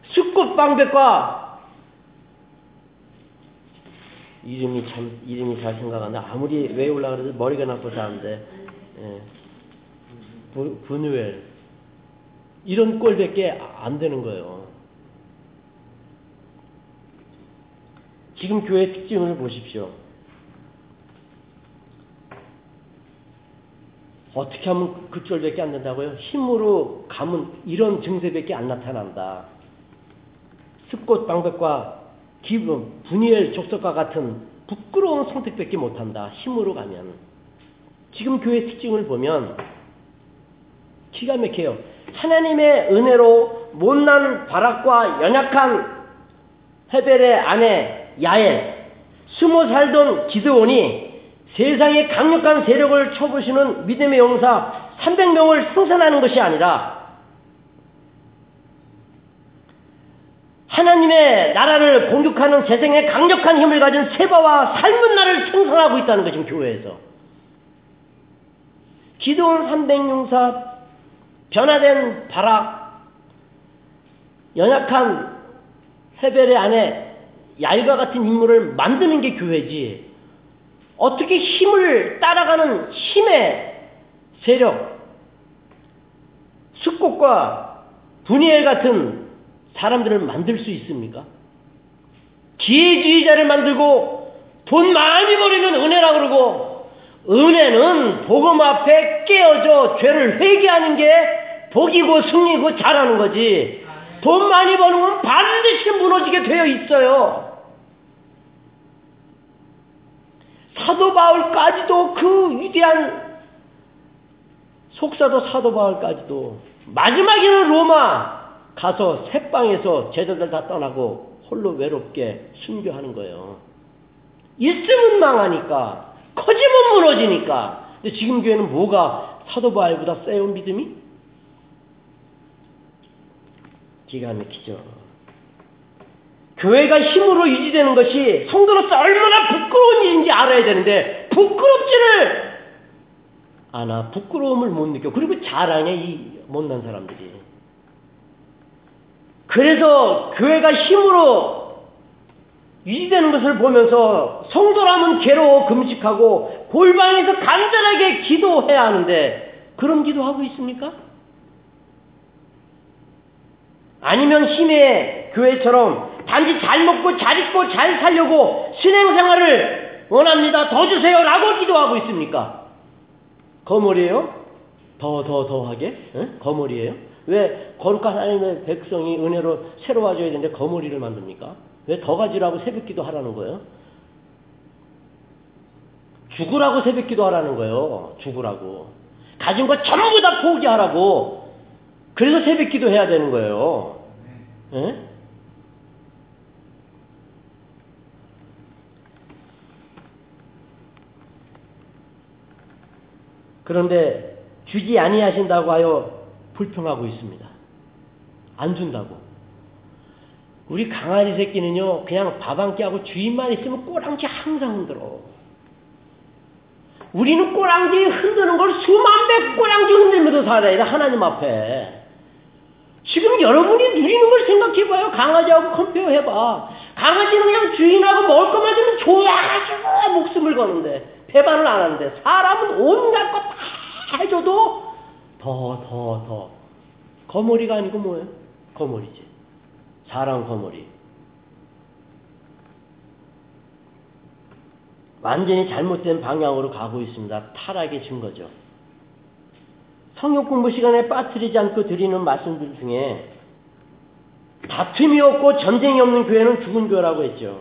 숫꽃방백과 이름이 참 이름이 잘 생각한다. 아무리 외우려 그래도 머리가 나빠서 안 돼. 예. 부, 분우엘 이런 꼴밖에 안 되는 거예요. 지금 교회 특징을 보십시오. 어떻게 하면 그 쫄밖에 안 된다고요? 힘으로 가면 이런 증세밖에 안 나타난다. 습꽃 방백과 기분, 분이엘 족속과 같은 부끄러운 선택밖에 못한다. 힘으로 가면. 지금 교회 특징을 보면 기가 막혀요. 하나님의 은혜로 못난 바락과 연약한 헤벨의 아내 야엘, 숨어 살던 기드온이 세상의 강력한 세력을 쳐부시는 믿음의 용사 300명을 생산하는 것이 아니라 하나님의 나라를 공격하는 세상의 강력한 힘을 가진 세바와 삶은 나를 생산하고 있다는 것이 교회에서. 기도원 300용사, 변화된 바락, 연약한 헤벨의 아내, 야일과 같은 인물을 만드는 게 교회지. 어떻게 힘을 따라가는 힘의 세력, 숙곡과 분이엘 같은 사람들을 만들 수 있습니까? 기회주의자를 만들고 돈 많이 버리면 은혜라 그러고 은혜는 복음 앞에 깨어져 죄를 회개하는 게 복이고 승리고 잘하는 거지. 돈 많이 버는 건 반드시 무너지게 되어 있어요. 사도 바울까지도 그 위대한 속사도 사도 바울까지도 마지막에는 로마 가서 새방에서 제자들 다 떠나고 홀로 외롭게 순교하는 거예요. 있으면 망하니까 커지면 무너지니까. 근데 지금 교회는 뭐가 사도 바울보다 세요 믿음이? 기가 막히죠. 교회가 힘으로 유지되는 것이 성도로서 얼마나 부끄러운 일인지 알아야 되는데 부끄럽지를 않아. 부끄러움을 못 느껴. 그리고 자랑해 이 못난 사람들이. 그래서 교회가 힘으로 유지되는 것을 보면서 성도라면 괴로워 금식하고 골방에서 간절하게 기도해야 하는데 그런 기도하고 있습니까? 아니면 힘에 교회처럼 단지 잘 먹고 잘 입고 잘 살려고 신행생활을 원합니다. 더 주세요 라고 기도하고 있습니까? 거물이에요? 더 더 더 하게? 응? 거물이에요? 왜 거룩한 하나님의 백성이 은혜로 새로워져야 되는데 거물이를 만듭니까? 왜 더 가지라고 새벽 기도 하라는 거예요? 죽으라고 새벽 기도 하라는 거예요. 죽으라고. 가진 거 전부 다 포기하라고. 그래서 새벽 기도 해야 되는 거예요. 예? 그런데 주지 아니하신다고 하여 불평하고 있습니다. 안 준다고. 우리 강아지 새끼는요, 그냥 밥 한 끼 하고 주인만 있으면 꼬랑지 항상 흔들어. 우리는 꼬랑지 흔드는 걸 수만 배 꼬랑지 흔들면서 살아야 돼, 하나님 앞에. 지금 여러분이 누리는 걸 생각해봐요. 강아지하고 컴페어 해봐. 강아지는 그냥 주인하고 먹을 것만 주면 좋아가지고 목숨을 거는데, 배반을 안 하는데, 사람은 온갖 것다 해줘도 더, 더, 더. 거머리가 아니고 뭐예요? 거머리지. 사람 거머리. 완전히 잘못된 방향으로 가고 있습니다. 타락의 증거죠. 성역 공부 시간에 빠뜨리지 않고 드리는 말씀들 중에 다툼이 없고 전쟁이 없는 교회는 죽은 교회라고 했죠.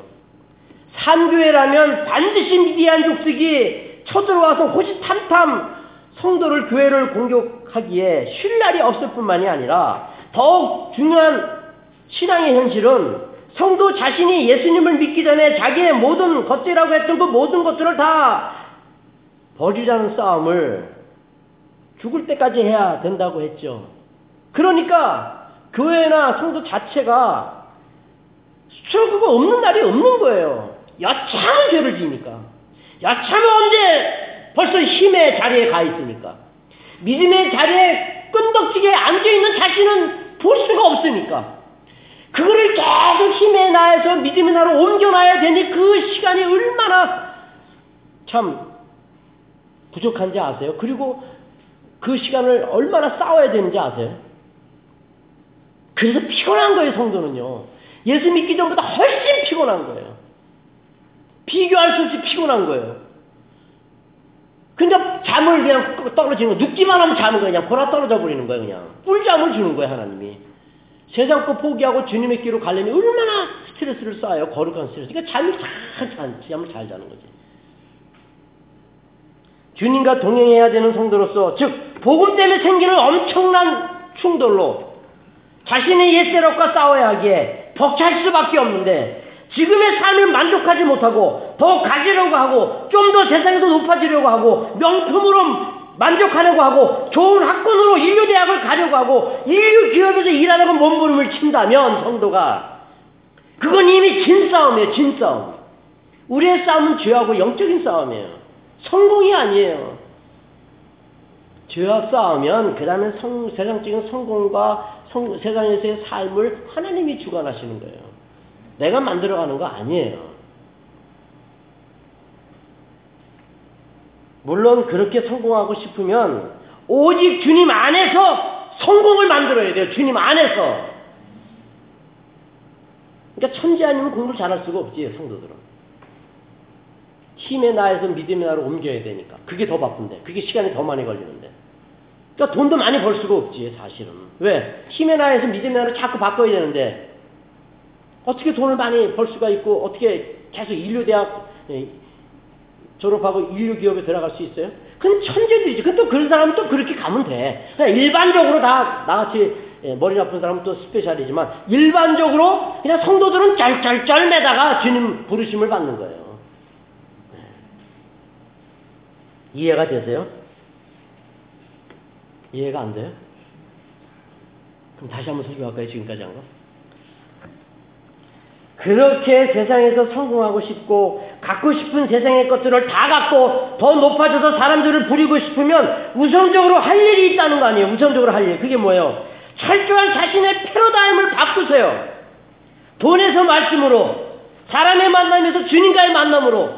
산교회라면 반드시 미디안 족속이 쳐들어와서 호시탐탐 성도를 교회를 공격하기에 쉴 날이 없을 뿐만이 아니라 더욱 중요한 신앙의 현실은 성도 자신이 예수님을 믿기 전에 자기의 모든 것들이라고 했던 그 모든 것들을 다 버리라는 싸움을 죽을 때까지 해야 된다고 했죠. 그러니까 교회나 성도 자체가 수천그가 없는 날이 없는 거예요. 여차하면 죄를 지니까. 여차하면 언제 벌써 힘의 자리에 가 있으니까. 믿음의 자리에 끈덕지게 앉아있는 자신은 볼 수가 없으니까. 그거를 계속 힘에 나해서 믿음의 나로 옮겨놔야 되니 그 시간이 얼마나 참 부족한지 아세요? 그리고 그 시간을 얼마나 싸워야 되는지 아세요? 그래서 피곤한 거예요, 성도는요. 예수 믿기 전보다 훨씬 피곤한 거예요. 비교할 수 없이 피곤한 거예요. 그러니까 잠을 그냥 떨어지는 거, 눕기만 하면 자는 거예요. 그냥 보라 떨어져 버리는 거예요, 그냥. 꿀잠을 주는 거예요, 하나님이. 세상 거 포기하고 주님의 길로 가려면 얼마나 스트레스를 쌓아요. 거룩한 스트레스. 그러니까 잠이 잘, 잘, 잠을 잘 자는 거지. 주님과 동행해야 되는 성도로서, 즉, 복음 때문에 생기는 엄청난 충돌로 자신의 옛세력과 싸워야 하기에 벅찰 수밖에 없는데, 지금의 삶을 만족하지 못하고, 더 가지려고 하고, 좀 더 세상에서 높아지려고 하고, 명품으로 만족하려고 하고 좋은 학군으로 인류 대학을 가려고 하고 인류 기업에서 일하려고 몸부림을 친다면 성도가 그건 이미 진 싸움이에요. 진 싸움. 우리의 싸움은 죄하고 영적인 싸움이에요. 성공이 아니에요. 죄와 싸우면 그 다음에 세상적인 성공과 성, 세상에서의 삶을 하나님이 주관하시는 거예요. 내가 만들어가는 거 아니에요. 물론 그렇게 성공하고 싶으면 오직 주님 안에서 성공을 만들어야 돼요. 주님 안에서. 그러니까 천재 아니면 공부를 잘할 수가 없지, 성도들은. 힘의 나에서 믿음의 나로 옮겨야 되니까. 그게 더 바쁜데. 그게 시간이 더 많이 걸리는데. 그러니까 돈도 많이 벌 수가 없지, 사실은. 왜? 힘의 나에서 믿음의 나로 자꾸 바꿔야 되는데, 어떻게 돈을 많이 벌 수가 있고, 어떻게 계속 인류대학, 졸업하고 인류 기업에 들어갈 수 있어요? 그건 천재들이지. 그또 그런 사람은 또 그렇게 가면 돼. 그냥 일반적으로 다 나같이 예, 머리 아픈 사람은 또 스페셜이지만 일반적으로 그냥 성도들은 짤짤짤 매다가 주님 부르심을 받는 거예요. 네. 이해가 되세요? 이해가 안 돼요? 그럼 다시 한번 설교할까요? 지금까지 한 거? 그렇게 세상에서 성공하고 싶고 갖고 싶은 세상의 것들을 다 갖고 더 높아져서 사람들을 부리고 싶으면 우선적으로 할 일이 있다는 거 아니에요. 우선적으로 할 일. 그게 뭐예요? 철저한 자신의 패러다임을 바꾸세요. 돈에서 말씀으로 사람의 만남에서 주님과의 만남으로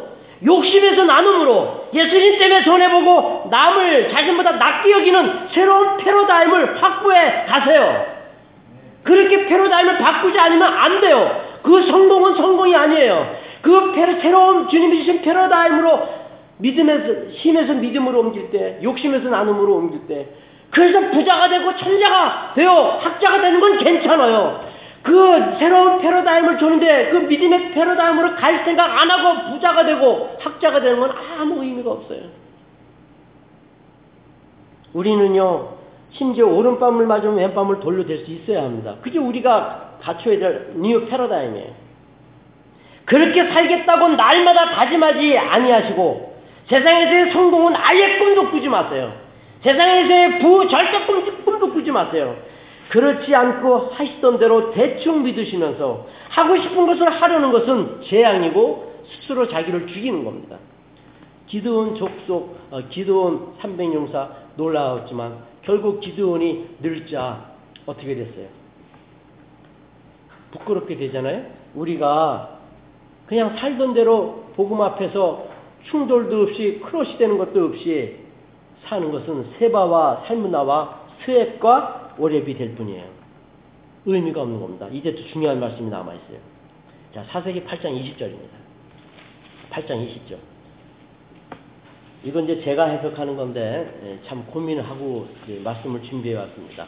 욕심에서 나눔으로 예수님 때문에 손해보고 남을 자신보다 낫게 여기는 새로운 패러다임을 확보해 가세요. 그렇게 패러다임을 바꾸지 않으면 안 돼요. 그 성공은 성공이 아니에요. 그 패러, 새로운 주님이 주신 패러다임으로 믿음에서, 힘에서 믿음으로 옮길 때, 욕심에서 나눔으로 옮길 때, 그래서 부자가 되고 천자가 되어 학자가 되는 건 괜찮아요. 그 새로운 패러다임을 주는데 그 믿음의 패러다임으로 갈 생각 안 하고 부자가 되고 학자가 되는 건 아무 의미가 없어요. 우리는요, 심지어 오른뺨을 맞으면 왼뺨을 돌려 댈 수 있어야 합니다. 그게 우리가 갖춰야 될 new paradigm이에요. 그렇게 살겠다고 날마다 다짐하지 아니하시고 세상에서의 성공은 아예 꿈도 꾸지 마세요. 세상에서의 부 절대 꿈도 꾸지 마세요. 그렇지 않고 하시던 대로 대충 믿으시면서 하고 싶은 것을 하려는 것은 재앙이고 스스로 자기를 죽이는 겁니다. 기드온 족속, 어, 기드온 300용사 놀라웠지만 결국 기드온이 늙자 어떻게 됐어요? 부끄럽게 되잖아요. 우리가 그냥 살던 대로 복음 앞에서 충돌도 없이 크로시 되는 것도 없이 사는 것은 세바와 살문나와 스엡과 오랩이 될 뿐이에요. 의미가 없는 겁니다. 이제 또 중요한 말씀이 남아있어요. 자, 사세기 8장 20절입니다. 8장 20절. 이건 이제 제가 해석하는 건데, 예, 참 고민을 하고 말씀을 준비해 왔습니다.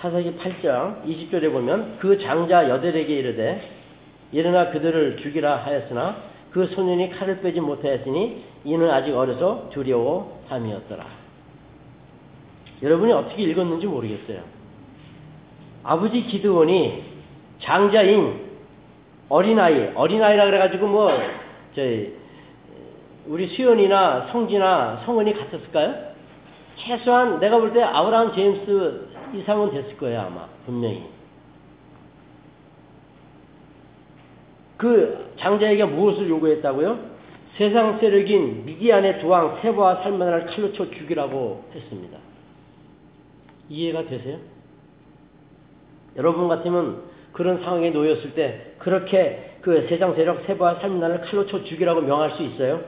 사세기 8장 20절에 보면 그 장자 여덟에게 이르되 일어나 그들을 죽이라 하였으나 그 소년이 칼을 빼지 못하였으니 이는 아직 어려서 두려워함이었더라. 여러분이 어떻게 읽었는지 모르겠어요. 아버지 기드원이 장자인 어린아이, 어린아이라 그래가지고 뭐, 저희, 우리 수연이나 성진아, 성은이 같았을까요? 최소한 내가 볼 때 아브라함 제임스 이상은 됐을 거예요, 아마. 분명히. 그 장자에게 무엇을 요구했다고요? 세상 세력인 미디안의 두왕 세바와 살만을 칼로 쳐 죽이라고 했습니다. 이해가 되세요? 여러분 같으면 그런 상황에 놓였을 때 그렇게 그 세상 세력 세바와 살문난을 칼로 쳐 죽이라고 명할 수 있어요?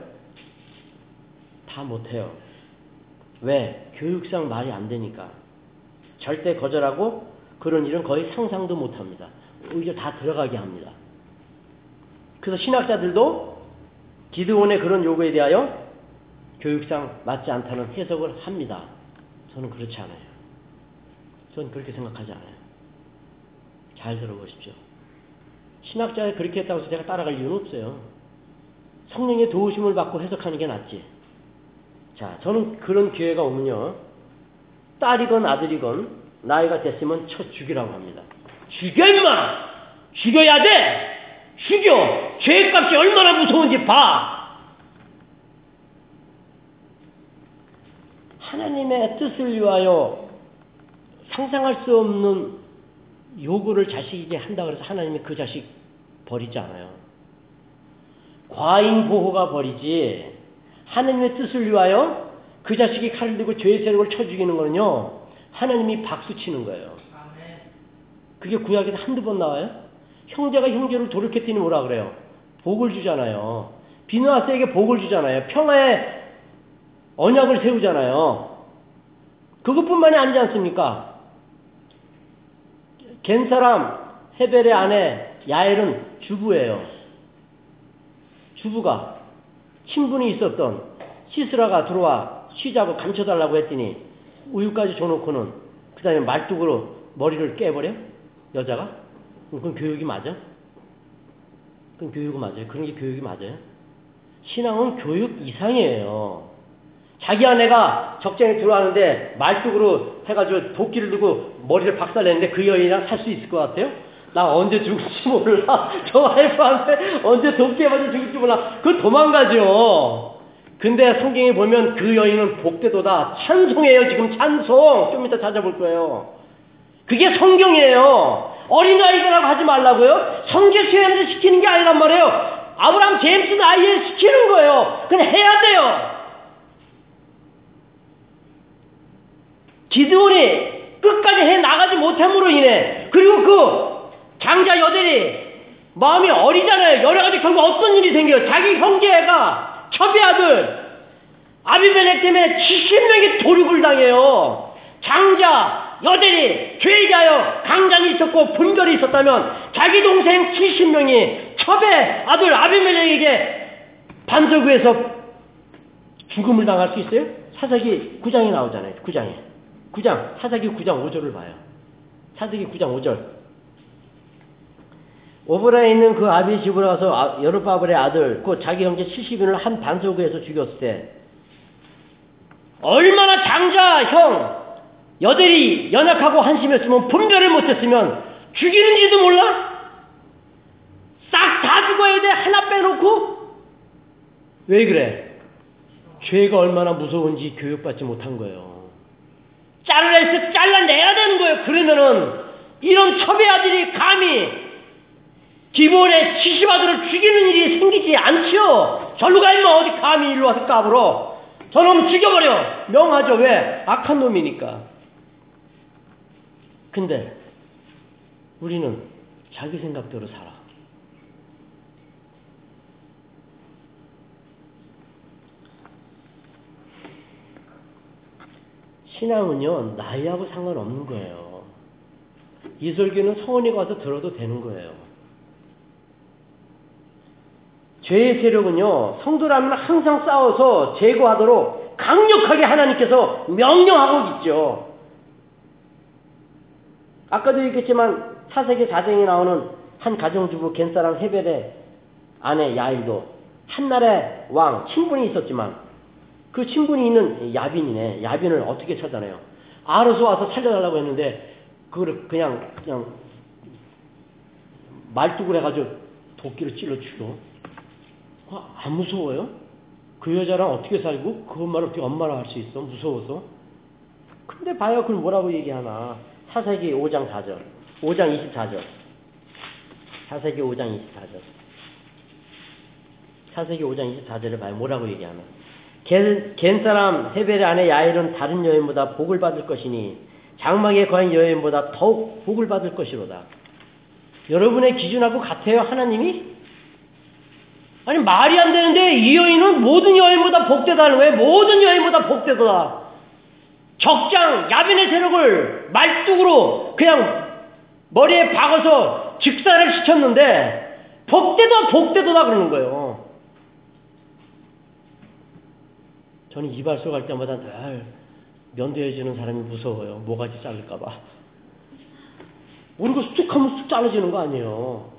다 못해요. 왜? 교육상 말이 안 되니까. 절대 거절하고 그런 일은 거의 상상도 못합니다. 오히려 다 들어가게 합니다. 그래서 신학자들도 기드온의 그런 요구에 대하여 교육상 맞지 않다는 해석을 합니다. 저는 그렇지 않아요. 전 그렇게 생각하지 않아요. 잘 들어보십시오. 신학자가 그렇게 했다고 해서 제가 따라갈 이유는 없어요. 성령의 도우심을 받고 해석하는 게 낫지. 자, 저는 그런 기회가 오면요. 딸이건 아들이건 나이가 됐으면 쳐 죽이라고 합니다. 죽여 임마! 죽여야 돼! 죽여! 죄값이 얼마나 무서운지 봐! 하나님의 뜻을 위하여 상상할 수 없는 요구를 자식에게 한다 그래서 하나님이 그 자식 버리지 않아요. 과잉 보호가 버리지 하나님의 뜻을 위하여 그 자식이 칼을 들고 죄의 세력을 쳐 죽이는 거는요. 하나님이 박수 치는 거예요. 그게 구약에서 한두 번 나와요? 형제가 형제를 돌이켰더니 뭐라 그래요? 복을 주잖아요. 비누아스에게 복을 주잖아요. 평화의 언약을 세우잖아요. 그것뿐만이 아니지 않습니까? 겐 사람 헤벨의 아내 야엘은 주부예요. 주부가 친분이 있었던 시스라가 들어와 쉬자고 감춰달라고 했더니 우유까지 줘놓고는 그 다음에 말뚝으로 머리를 깨버려? 여자가? 그건 교육이 맞아? 그건 교육이 맞아요. 그런 게 교육이 맞아요. 신앙은 교육 이상이에요. 자기 아내가 적장에 들어왔는데 말뚝으로 해가지고 도끼를 두고 머리를 박살냈는데 그 여인이랑 살 수 있을 것 같아요? 나 언제 죽을지 몰라. 저 와이프한테 언제 도끼에 맞아 죽을지 몰라. 그건 도망가죠. 근데 성경에 보면 그 여인은 복되도다. 찬송해요. 지금 찬송. 좀 이따 찾아볼 거예요. 그게 성경이에요. 어린아이들하고 하지 말라고요? 성제 수행을 시키는 게 아니란 말이에요. 아브라함 제임스는 아이에 시키는 거예요. 그냥 해야 돼요. 기드온이 끝까지 해 나가지 못함으로 인해 그리고 그 장자 여들이 마음이 어리잖아요. 여러 가지 결국 어떤 일이 생겨요. 자기 형제가 첩의 아들 아비멜렉 때문에 70명이 도륙을 당해요. 장자 여들이 죄에 하여 강장이 있었고 분별이 있었다면 자기 동생 70명이 첩의 아들 아비멜렉에게 반석 위에서 죽음을 당할 수 있어요? 사사기 9장에 나오잖아요. 9장에. 9장, 사사기 9장 5절을 봐요. 사사기 9장 5절. 오브라에 있는 그 아비 집으로 가서 아, 여르바벨의 아들, 그 자기 형제 70인을 한 반석에서 죽였을 때 얼마나 장자 형 여들이 연약하고 한심했으면 분별을 못했으면 죽이는지도 몰라? 싹 다 죽어야 돼 하나 빼놓고 왜 그래? 죄가 얼마나 무서운지 교육받지 못한 거예요. 잘라서 잘라내야 되는 거예요. 그러면은 이런 첩의 아들이 감히 기본에 치시 아들을 죽이는 일이 생기지 않죠. 절로 가 임마 어디 감히 일로 와서 까불어. 저놈 죽여버려. 명하죠. 왜? 악한 놈이니까. 근데 우리는 자기 생각대로 살아. 신앙은요, 나이하고 상관없는 거예요. 이설교는 성원이 가서 들어도 되는 거예요. 죄의 세력은요, 성도라면 항상 싸워서 제거하도록 강력하게 하나님께서 명령하고 있죠. 아까도 얘기했지만 사세기 4장에 나오는 한 가정주부 겐사람 헤벨의 아내 야일도 한날의 왕 친분이 있었지만 그 친분이 있는 야빈이네. 야빈을 어떻게 찾아내요? 알아서 와서 살려달라고 했는데 그걸 그냥 그냥 말뚝을 해가지고 도끼로 찔러 죽여. 아, 안 무서워요? 그 여자랑 어떻게 살고 그 엄마를 어떻게 엄마라 할 수 있어? 무서워서? 근데 봐요. 그걸 뭐라고 얘기하나. 사세기 5장 4절. 5장 24절. 사세기 5장 24절. 사세기 5장 24절을 봐요. 뭐라고 얘기하나. 겐, 겐 사람 헤벨의 아내 야일은 다른 여인보다 복을 받을 것이니 장막에 거한 여인보다 더욱 복을 받을 것이로다. 여러분의 기준하고 같아요, 하나님이? 아니, 말이 안 되는데 이 여인은 모든 여인보다 복되다는 거예요. 모든 여인보다 복되다. 적장, 야빈의 세력을 말뚝으로 그냥 머리에 박아서 직사를 시켰는데 복되다, 복되다 그러는 거예요. 저는 이발소 갈 때마다 늘 면도해주는 사람이 무서워요. 모가지 자를까봐. 우리가 쑥 하면 쑥 잘라지는 거 아니에요.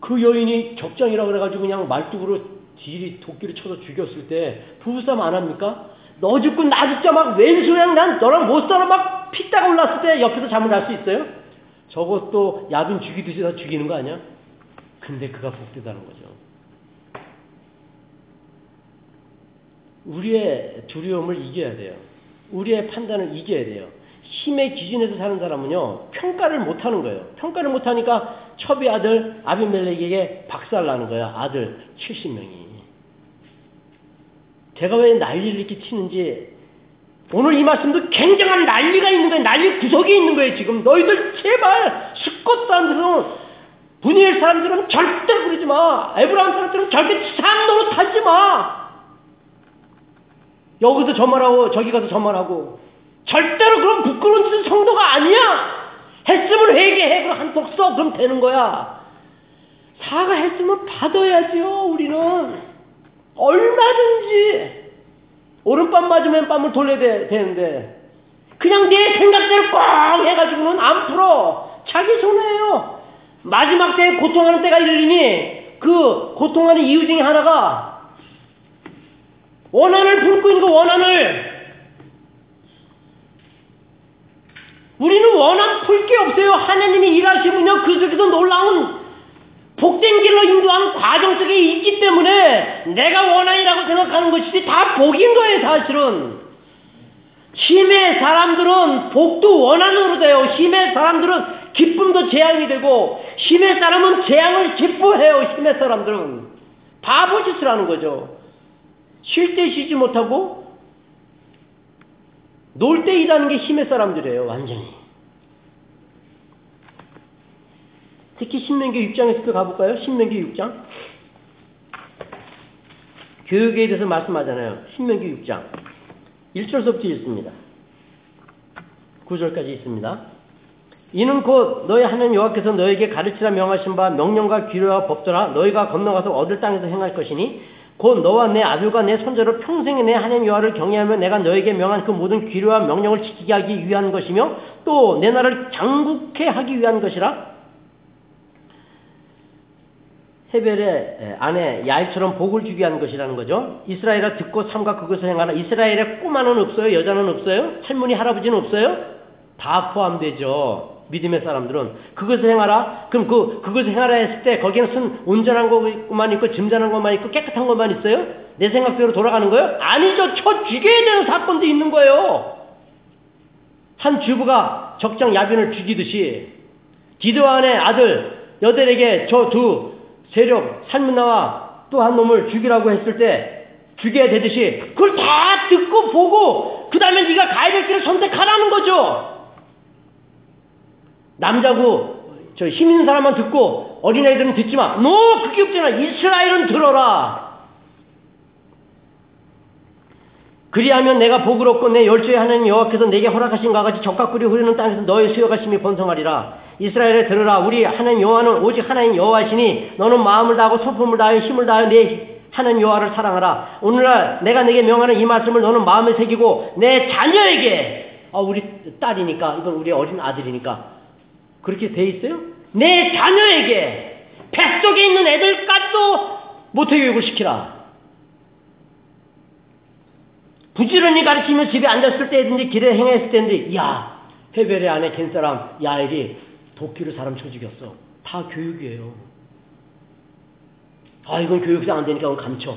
그 여인이 적장이라 그래가지고 그냥 말뚝으로 딜이 도끼를 쳐서 죽였을 때 부부싸움 안 합니까? 너 죽고 나 죽자 막 왼수양 난 너랑 못 살아 막 피따가 올랐을 때 옆에서 잠을 잘 수 있어요? 저것도 야빈 죽이듯이 다 죽이는 거 아니야? 근데 그가 복되다는 거죠. 우리의 두려움을 이겨야 돼요. 우리의 판단을 이겨야 돼요. 힘의 기준에서 사는 사람은요, 평가를 못 하는 거예요. 평가를 못 하니까 첩의 아들 아비멜렉에게 박살 나는 거야. 아들 70명이. 제가 왜 난리를 이렇게 치는지 오늘 이 말씀도 굉장한 난리가 있는 거예요. 난리 구석에 있는 거예요. 지금 너희들 제발 스콧 사람들은 분이엘 사람들은 절대 그러지 마. 에브라임 사람들은 절대 산노로 타지 마. 여기서 저 말하고 저기 가서 저 말하고 절대로 그런 부끄러운 짓은 성도가 아니야. 했으면 회개해. 그럼 한턱 써. 그럼 되는 거야. 사과했으면 받아야지요. 우리는 얼마든지 오른밤 맞으면 뺨을 돌려야 돼, 되는데 그냥 내 생각대로 꽉 해가지고는 안 풀어. 자기 손해예요. 마지막 때에 고통하는 때가 이르니 그 고통하는 이유 중에 하나가 원한을 품고 있는 거 원한을 우리는 원한 풀 게 없어요. 하나님이 일하시면요. 그 속에서 놀라운 복된 길로 인도하는 과정 속에 있기 때문에 내가 원한이라고 생각하는 것이 다 복인 거예요. 사실은. 힘의 사람들은 복도 원한으로 돼요. 힘의 사람들은 기쁨도 재앙이 되고 힘의 사람은 재앙을 기뻐해요. 힘의 사람들은. 바보짓을 하는 거죠. 쉴 때 쉬지 못하고 놀 때 일하는 게 힘의 사람들이에요. 완전히. 특히 신명기 6장에서 가볼까요? 신명기 6장. 교육에 대해서 말씀하잖아요. 신명기 6장. 1절서부터 읽습니다. 9절까지 있습니다. 이는 곧 너희 하나님 여호와께서 너에게 가르치라 명하신 바 명령과 규례와 법도라 너희가 건너가서 얻을 땅에서 행할 것이니 곧 너와 내 아들과 내 손자로 평생에 내 하나님 여호와를 경외하며 내가 너에게 명한 그 모든 규례와 명령을 지키게 하기 위한 것이며 또 내 나라를 장국케 하기 위한 것이라 헤벨의 아내 야일처럼 복을 주게 한 것이라는 거죠. 이스라엘아 듣고 삼가 그것을 행하라. 이스라엘에 꼬마는 없어요. 여자는 없어요. 할머니 할아버지는 없어요. 다 포함되죠. 믿음의 사람들은 그것을 행하라. 그럼 그 그것을 행하라 했을 때 거기는 순 온전한 것만 있고 짐전한 것만 있고 깨끗한 것만 있어요? 내 생각대로 돌아가는 거예요? 아니죠. 쳐 죽여야 되는 사건도 있는 거예요. 한 주부가 적장 야빈을 죽이듯이 기도안의 아들 여들에게 저 두 세력 살문나와 또 한 놈을 죽이라고 했을 때 죽여야 되듯이 그걸 다 듣고 보고 그 다음에 네가 가야 될 길을 선택하라는 거죠. 남자고 저 힘 있는 사람만 듣고 어린아이들은 듣지 마. 노 그게 없잖아. 이스라엘은 들어라. 그리하면 내가 복을 얻고 내 열조의 하나님 여호와께서 내게 허락하신 것 같이 적각불이 흐르는 땅에서 너의 수여가 심히 번성하리라. 이스라엘에 들으라. 우리 하나님 여호와는 오직 하나님 여호와시니 너는 마음을 다하고 소품을 다하여 힘을 다하여 내 하나님 여호와를 사랑하라. 오늘날 내가 내게 명하는 이 말씀을 너는 마음에 새기고 내 자녀에게 아 우리 딸이니까 이건 우리 어린 아들이니까 그렇게 돼 있어요? 내 자녀에게 뱃속에 있는 애들까지도 모태 교육을 시키라. 부지런히 가르치며 집에 앉았을 때든지 길에 행했을 때든지 야 헤벨의 아내 겐 사람 야엘이 도끼로 사람 쳐 죽였어. 다 교육이에요. 아 이건 교육상 안 되니까 그건 감춰.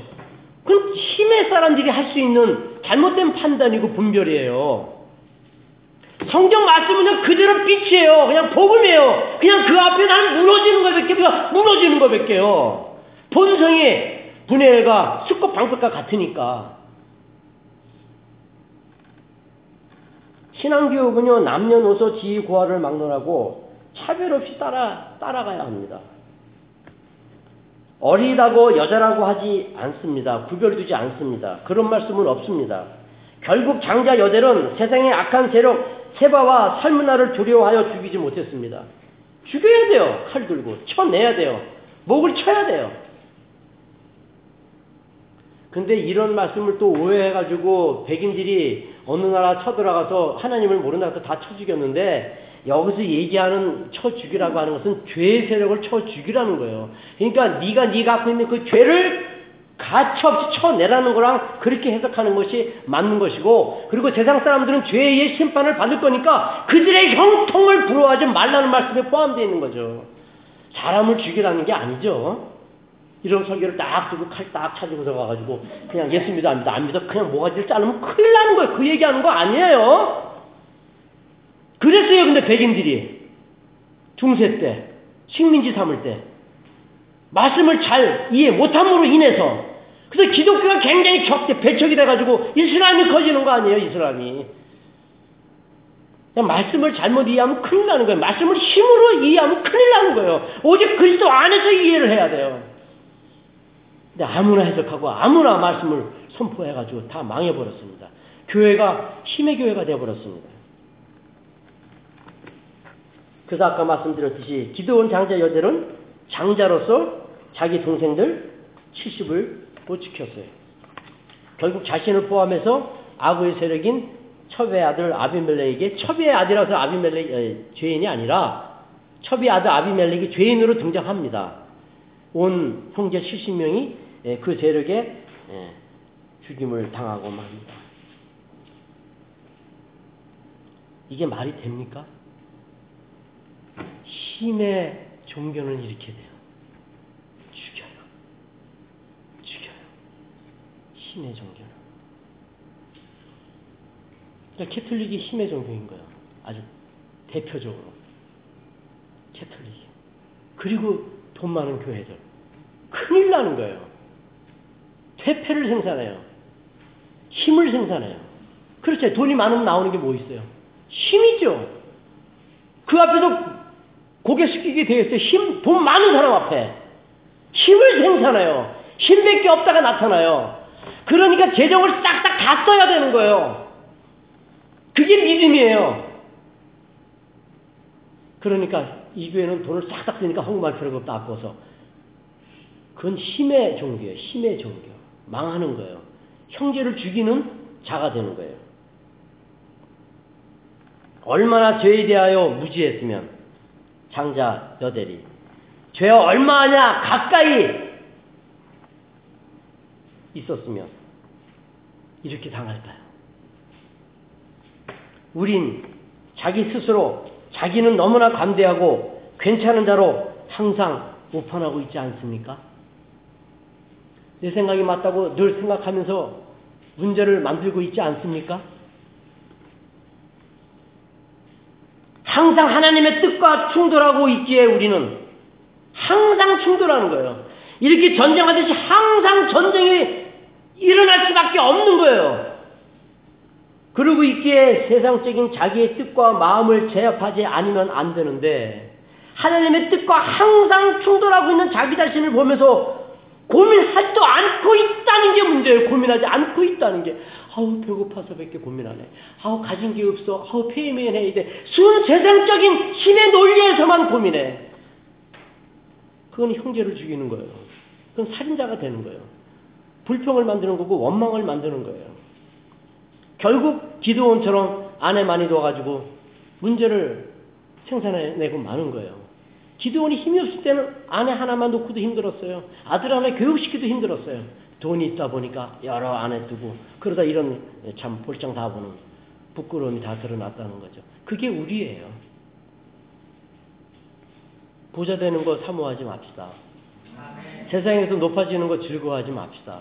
그건 힘의 사람들이 할 수 있는 잘못된 판단이고 분별이에요. 성경 말씀은 그대로 빛이에요. 그냥 복음이에요. 그냥 그 앞에 나는 무너지는 것밖에 없어. 무너지는 것밖에요. 본성이 분해가 수컷 방석과 같으니까. 신앙교육은요, 남녀노소 지위 고하를 막론하고 차별 없이 따라, 따라가야 합니다. 어리다고 여자라고 하지 않습니다. 구별두지 않습니다. 그런 말씀은 없습니다. 결국 장자 여델은 세상의 악한 세력 세바와 살문나를 두려워하여 죽이지 못했습니다. 죽여야 돼요. 칼 들고 쳐내야 돼요. 목을 쳐야 돼요. 근데 이런 말씀을 또 오해해가지고 백인들이 어느 나라 쳐들어가서 하나님을 모른다고 다쳐 죽였는데 여기서 얘기하는 쳐 죽이라고 하는 것은 죄의 세력을 쳐 죽이라는 거예요. 그러니까 네가 네 갖고 있는 그 죄를 가차없이 쳐내라는 거랑 그렇게 해석하는 것이 맞는 것이고 그리고 세상 사람들은 죄의 심판을 받을 거니까 그들의 형통을 부러워하지 말라는 말씀에 포함되어 있는 거죠. 사람을 죽이라는 게 아니죠. 이런 설교를 딱 두고 칼 딱 찾고 들어가가지고 그냥 예수 믿어 안 믿어 안 믿어 그냥 모가지를 자르면 큰일 나는 거예요. 그 얘기하는 거 아니에요. 그랬어요. 근데 백인들이 중세 때 식민지 삼을 때 말씀을 잘 이해 못함으로 인해서 그래서 기독교가 굉장히 적대 배척이 돼가지고 이슬람이 커지는 거 아니에요 이슬람이. 말씀을 잘못 이해하면 큰일 나는 거예요. 말씀을 힘으로 이해하면 큰일 나는 거예요. 오직 그리스도 안에서 이해를 해야 돼요. 근데 아무나 해석하고 아무나 말씀을 선포해가지고 다 망해버렸습니다. 교회가 힘의 교회가 되어버렸습니다. 그래서 아까 말씀드렸듯이 기도원 장자 여대는 장자로서 자기 동생들 70을 못 지켰어요. 결국 자신을 포함해서 아구의 세력인 첩의 아들 아비멜렉에게 첩의 아들이라서 아비멜렉 에, 죄인이 아니라 첩의 아들 아비멜렉이 죄인으로 등장합니다. 온 형제 70명이 에, 그 세력에 에, 죽임을 당하고 맙니다. 이게 말이 됩니까? 힘의 종교는 이렇게 돼요. 죽여요. 힘의 종교는. 그러니까 캐톨릭이 힘의 종교인 거예요. 아주 대표적으로. 캐톨릭. 그리고 돈 많은 교회들. 큰일 나는 거예요. 퇴폐를 생산해요. 힘을 생산해요. 그렇죠. 돈이 많으면 나오는 게 뭐 있어요? 힘이죠. 그 앞에서 고개 숙이게 되어 있어요. 힘, 돈 많은 사람 앞에. 힘을 생산해요. 힘밖에 없다가 나타나요. 그러니까 재정을 싹싹 다 써야 되는 거예요. 그게 믿음이에요. 그러니까 이 교회는 돈을 싹싹 쓰니까 헌금할 필요가 없다 아까워서 그건 힘의 종교예요. 힘의 종교. 망하는 거예요. 형제를 죽이는 자가 되는 거예요. 얼마나 죄에 대하여 무지했으면 장자 여대리 죄 얼마냐 가까이 있었으면 이렇게 당할까요? 우린 자기 스스로 자기는 너무나 감대하고 괜찮은 자로 항상 오판하고 있지 않습니까? 내 생각이 맞다고 늘 생각하면서 문제를 만들고 있지 않습니까? 항상 하나님의 뜻과 충돌하고 있기에 우리는 항상 충돌하는 거예요. 이렇게 전쟁하듯이 항상 전쟁이 일어날 수밖에 없는 거예요. 그러고 있기에 세상적인 자기의 뜻과 마음을 제압하지 않으면 안 되는데 하나님의 뜻과 항상 충돌하고 있는 자기 자신을 보면서 고민하지도 않고 있다는 게 문제예요. 고민하지 않고 있다는 게. 아우 배고파서 밖에 고민 안 해. 아우 가진 게 없어. 아우 해야 돼. 순 세상적인 힘의 논리에서만 고민해. 그건 형제를 죽이는 거예요. 그건 살인자가 되는 거예요. 불평을 만드는 거고 원망을 만드는 거예요. 결국 기도원처럼 아내 많이 둬가지고 문제를 생산해내고 마는 거예요. 기도원이 힘이 없을 때는 아내 하나만 놓고도 힘들었어요. 아들 하나 교육시키도 힘들었어요. 돈이 있다 보니까 여러 아내 두고 그러다 이런 참 볼장 다 보는 부끄러움이 다 드러났다는 거죠. 그게 우리예요. 부자 되는 거 사모하지 맙시다. 세상에서 높아지는 거 즐거워하지 맙시다.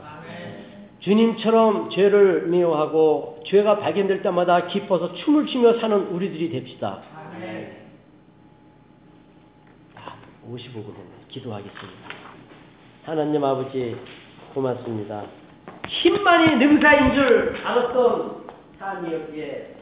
주님처럼 죄를 미워하고 죄가 발견될 때마다 기뻐서 춤을 추며 사는 우리들이 됩시다. 55분 했네. 기도하겠습니다. 하나님 아버지 고맙습니다. 힘만이 능사인 줄 알았던 삶이었기에